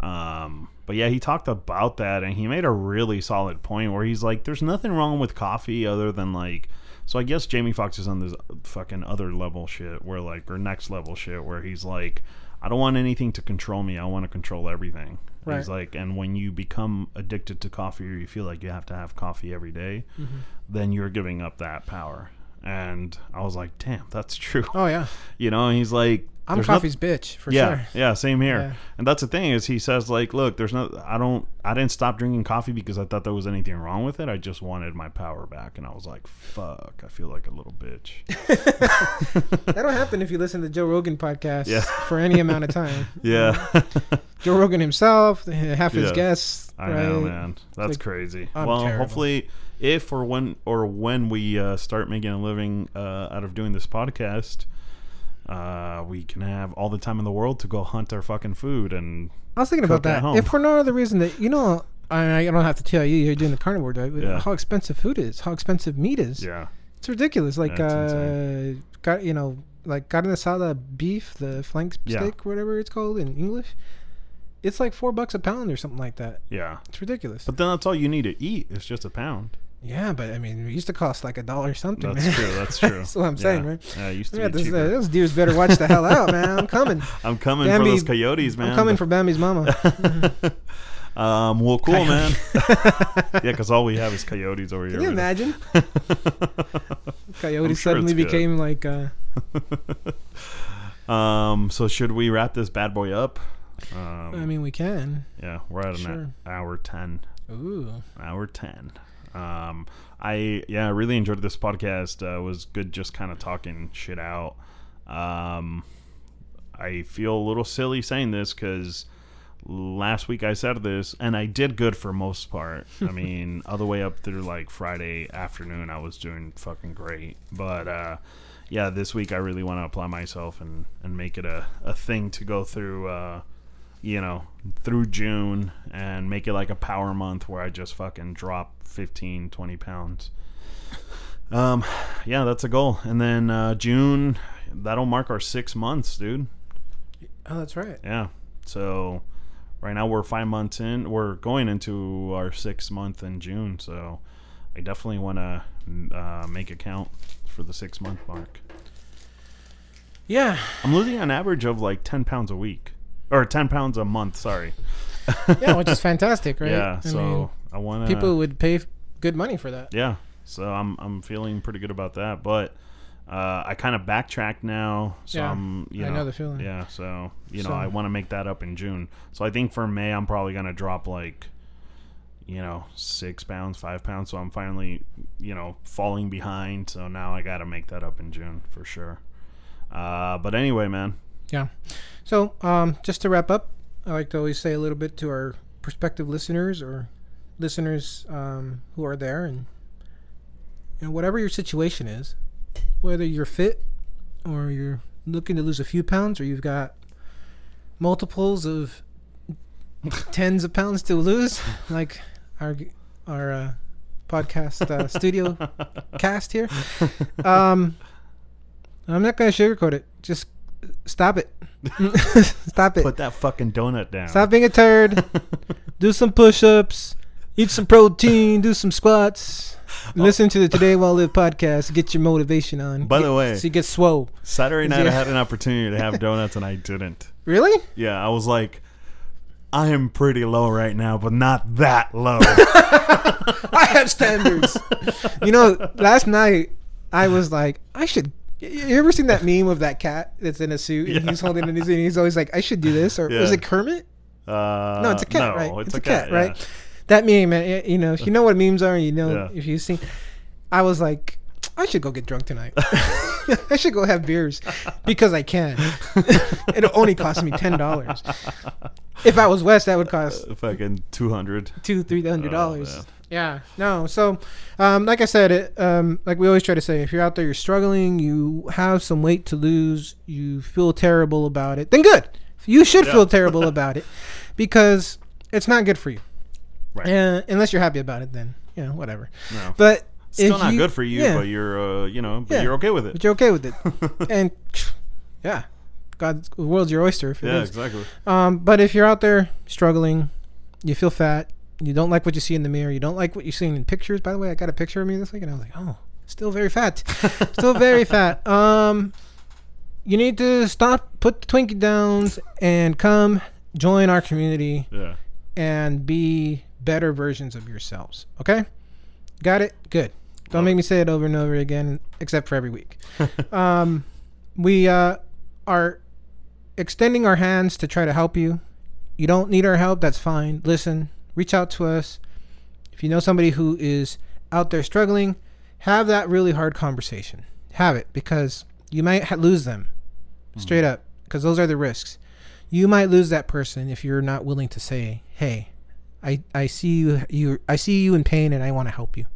[SPEAKER 2] Um, but yeah, he talked about that and he made a really solid point where he's like, there's nothing wrong with coffee other than like, so I guess Jamie Foxx is on this fucking other level shit where like, or next level shit where he's like, I don't want anything to control me. I want to control everything.
[SPEAKER 1] Right.
[SPEAKER 2] He's like, and when you become addicted to coffee or you feel like you have to have coffee every day,
[SPEAKER 1] Mm-hmm.
[SPEAKER 2] then you're giving up that power. And I was like, damn, that's true.
[SPEAKER 1] Oh yeah.
[SPEAKER 2] You know, he's like,
[SPEAKER 1] I'm
[SPEAKER 2] there's no-
[SPEAKER 1] coffee's bitch for
[SPEAKER 2] yeah,
[SPEAKER 1] sure.
[SPEAKER 2] yeah, same here.
[SPEAKER 1] Yeah.
[SPEAKER 2] And that's the thing is he says like, look, there's no, I don't, I didn't stop drinking coffee because I thought there was anything wrong with it. I just wanted my power back, and I was like, fuck, I feel like a little bitch.
[SPEAKER 1] That'll happen if you listen to Joe Rogan podcast
[SPEAKER 2] Yeah.
[SPEAKER 1] for any amount of time.
[SPEAKER 2] yeah,
[SPEAKER 1] Joe Rogan himself, half his
[SPEAKER 2] Yeah.
[SPEAKER 1] guests.
[SPEAKER 2] I
[SPEAKER 1] right?
[SPEAKER 2] know, man. That's
[SPEAKER 1] like,
[SPEAKER 2] crazy.
[SPEAKER 1] I'm
[SPEAKER 2] well,
[SPEAKER 1] terrible.
[SPEAKER 2] hopefully, if or when or when we uh, start making a living uh, out of doing this podcast. Uh, we can have all the time in the world to go hunt our fucking food and
[SPEAKER 1] I was thinking about that. If for no other reason that you know, I, I don't have to tell you, you're doing the carnivore diet.
[SPEAKER 2] Yeah.
[SPEAKER 1] How expensive food is, how expensive meat is.
[SPEAKER 2] yeah,
[SPEAKER 1] It's ridiculous. Like,
[SPEAKER 2] That's
[SPEAKER 1] uh, got you know, like carne asada beef, the flank
[SPEAKER 2] Yeah.
[SPEAKER 1] steak, whatever it's called in English. It's like four bucks a pound or something like that.
[SPEAKER 2] Yeah.
[SPEAKER 1] It's ridiculous.
[SPEAKER 2] But then that's all you need to eat. It's just a pound.
[SPEAKER 1] Yeah, but I mean, it used to cost like a dollar something.
[SPEAKER 2] That's
[SPEAKER 1] man.
[SPEAKER 2] true. That's true.
[SPEAKER 1] That's what I'm saying,
[SPEAKER 2] Yeah.
[SPEAKER 1] right?
[SPEAKER 2] Yeah, it used to
[SPEAKER 1] Yeah,
[SPEAKER 2] be
[SPEAKER 1] this, uh,
[SPEAKER 2] cheaper.
[SPEAKER 1] those deers better watch the hell out, man. I'm coming.
[SPEAKER 2] I'm coming
[SPEAKER 1] Bambi-
[SPEAKER 2] for those coyotes, man.
[SPEAKER 1] I'm coming for Bambi's mama.
[SPEAKER 2] um, well, cool,
[SPEAKER 1] Coyote.
[SPEAKER 2] man. yeah, because all we have is coyotes over here.
[SPEAKER 1] Can you imagine? Coyote
[SPEAKER 2] sure
[SPEAKER 1] suddenly became like. Uh,
[SPEAKER 2] Um, so should we wrap this bad boy up? Um,
[SPEAKER 1] I mean, we can.
[SPEAKER 2] yeah, we're at an
[SPEAKER 1] Sure.
[SPEAKER 2] hour ten.
[SPEAKER 1] Ooh.
[SPEAKER 2] Hour ten. Um, I yeah, I really enjoyed this podcast. Uh, it was good, just kind of talking shit out. Um, I feel a little silly saying this because last week I said this, and I did good for most part. I mean, all the way up through like Friday afternoon, I was doing fucking great. But uh, yeah, this week I really want to apply myself and and make it a a thing to go through. Uh, you know, through June and make it like a power month where I just fucking drop 15, 20 pounds. Um, yeah, that's a goal. And then uh, June, that'll mark our six months, dude.
[SPEAKER 1] Oh, that's right.
[SPEAKER 2] Yeah. So right now we're five months in. We're going into our sixth month in June. So I definitely want to uh, make a count for the six month mark.
[SPEAKER 1] Yeah.
[SPEAKER 2] I'm losing an average of like 10 pounds a week or 10 pounds a month. Sorry.
[SPEAKER 1] Yeah, which is fantastic, right?
[SPEAKER 2] Yeah.
[SPEAKER 1] I
[SPEAKER 2] so
[SPEAKER 1] mean,
[SPEAKER 2] I want
[SPEAKER 1] people would pay f- good money for that.
[SPEAKER 2] Yeah. So I'm I'm feeling pretty good about that, but uh, I kind of backtracked now. So
[SPEAKER 1] Yeah,
[SPEAKER 2] I'm you
[SPEAKER 1] I
[SPEAKER 2] know,
[SPEAKER 1] know the feeling.
[SPEAKER 2] Yeah. So you know
[SPEAKER 1] So-
[SPEAKER 2] I want to make that up in June. So I think for May I'm probably gonna drop like you know six pounds, five pounds. So I'm finally you know falling behind. So now I got to make that up in June for sure. Uh, but anyway, man.
[SPEAKER 1] Yeah. So, um, just to wrap up, I like to always say a little bit to our prospective listeners or listeners um, who are there, and you know, whatever your situation is, whether you're fit or you're looking to lose a few pounds, or you've got multiples of tens of pounds to lose, like our our uh, podcast uh, studio cast here. Um, I'm not gonna sugarcoat it. Just stop it. stop it.
[SPEAKER 2] Put that fucking donut down.
[SPEAKER 1] Stop being a turd. do some push-ups. Eat some protein. Do some squats. Oh. Listen to the Today While Live podcast. Get your motivation on.
[SPEAKER 2] By
[SPEAKER 1] Get-
[SPEAKER 2] the way-
[SPEAKER 1] so you get swole.
[SPEAKER 2] Saturday night I had an opportunity to have donuts and I didn't.
[SPEAKER 1] Really?
[SPEAKER 2] Yeah, I was like, I am pretty low right now, but not that low.
[SPEAKER 1] I have standards. you know, last night I was like, I should. You ever seen that meme of that cat that's in a suit and
[SPEAKER 2] Yeah.
[SPEAKER 1] he's holding it? and he's always like, I should do this. Or was it Kermit?
[SPEAKER 2] Uh,
[SPEAKER 1] No, it's a cat,
[SPEAKER 2] no,
[SPEAKER 1] right?
[SPEAKER 2] It's,
[SPEAKER 1] a, cat, right?
[SPEAKER 2] yeah.
[SPEAKER 1] That meme, man. You know, if you know what memes are, you know
[SPEAKER 2] Yeah.
[SPEAKER 1] if you've seen. I was like, I should go get drunk tonight. I should go have beers because I can. It'll only cost me ten dollars. If I was West, that would cost
[SPEAKER 2] Uh, fucking 200.
[SPEAKER 1] two, three hundred dollars.
[SPEAKER 2] Oh,
[SPEAKER 1] yeah. No. So, um, like I said, it, um, like we always try to say, if you're out there, you're struggling, you have some weight to lose, you feel terrible about it, then good. You should
[SPEAKER 2] Yeah.
[SPEAKER 1] feel terrible about it because it's not good for you.
[SPEAKER 2] Right.
[SPEAKER 1] And unless you're happy about it, then you know whatever.
[SPEAKER 2] No.
[SPEAKER 1] But
[SPEAKER 2] Still not
[SPEAKER 1] you-
[SPEAKER 2] good for you,
[SPEAKER 1] yeah,
[SPEAKER 2] but you're, uh, you know, but
[SPEAKER 1] Yeah.
[SPEAKER 2] you're okay with it.
[SPEAKER 1] but you're okay with it, and yeah, God, the world's your oyster. If it
[SPEAKER 2] yeah,
[SPEAKER 1] is.
[SPEAKER 2] exactly.
[SPEAKER 1] Um, but if you're out there struggling, you feel fat, you don't like what you see in the mirror, you don't like what you're seeing in pictures. By the way, I got a picture of me this week, and I was like, oh, still very fat, still very fat. Um, you need to stop, put the Twinkie downs, and come join our community
[SPEAKER 2] Yeah.
[SPEAKER 1] and be better versions of yourselves. Okay, got it? Good. Don't
[SPEAKER 2] Love
[SPEAKER 1] make me say it over and over again, except for every week. um, we uh, are extending our hands to try to help you. You don't need our help, that's fine. Listen, reach out to us. If you know somebody who is out there struggling, have that really hard conversation. Have it because you might ha- lose them straight up because those are the risks. You might lose that person if you're not willing to say, "Hey, I, I see you you I see you in pain and I want to help you."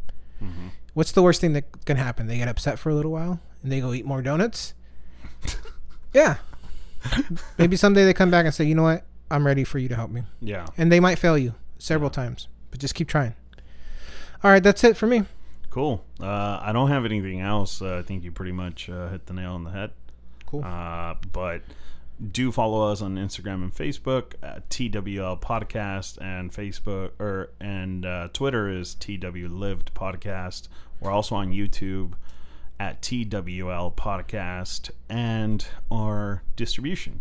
[SPEAKER 2] Mhm.
[SPEAKER 1] What's the worst thing that can happen? They get upset for a little while and they go eat more donuts. yeah. Maybe someday they come back and say, "You know what? I'm ready for you to help me."
[SPEAKER 2] Yeah.
[SPEAKER 1] And they might fail you several times, but just keep trying. All right, that's it for me.
[SPEAKER 2] Cool. Uh, I don't have anything else. Uh, I think you pretty much uh, hit the nail on the head.
[SPEAKER 1] Cool.
[SPEAKER 2] Uh, but do follow us on Instagram and Facebook at TWL Podcast and Facebook or and uh, Twitter is TW Lived Podcast. We're also on YouTube at TWL Podcast and our distribution.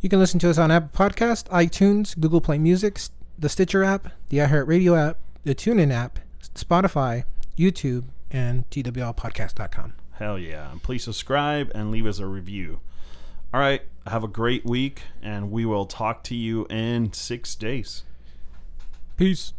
[SPEAKER 1] You can listen to us on Apple Podcast, iTunes, Google Play Music, the Stitcher app, the iHeartRadio app, the TuneIn app, Spotify, YouTube, and TWLpodcast.com.
[SPEAKER 2] Hell yeah. And please subscribe and leave us a review. All right. Have a great week, and we will talk to you in six days.
[SPEAKER 1] Peace.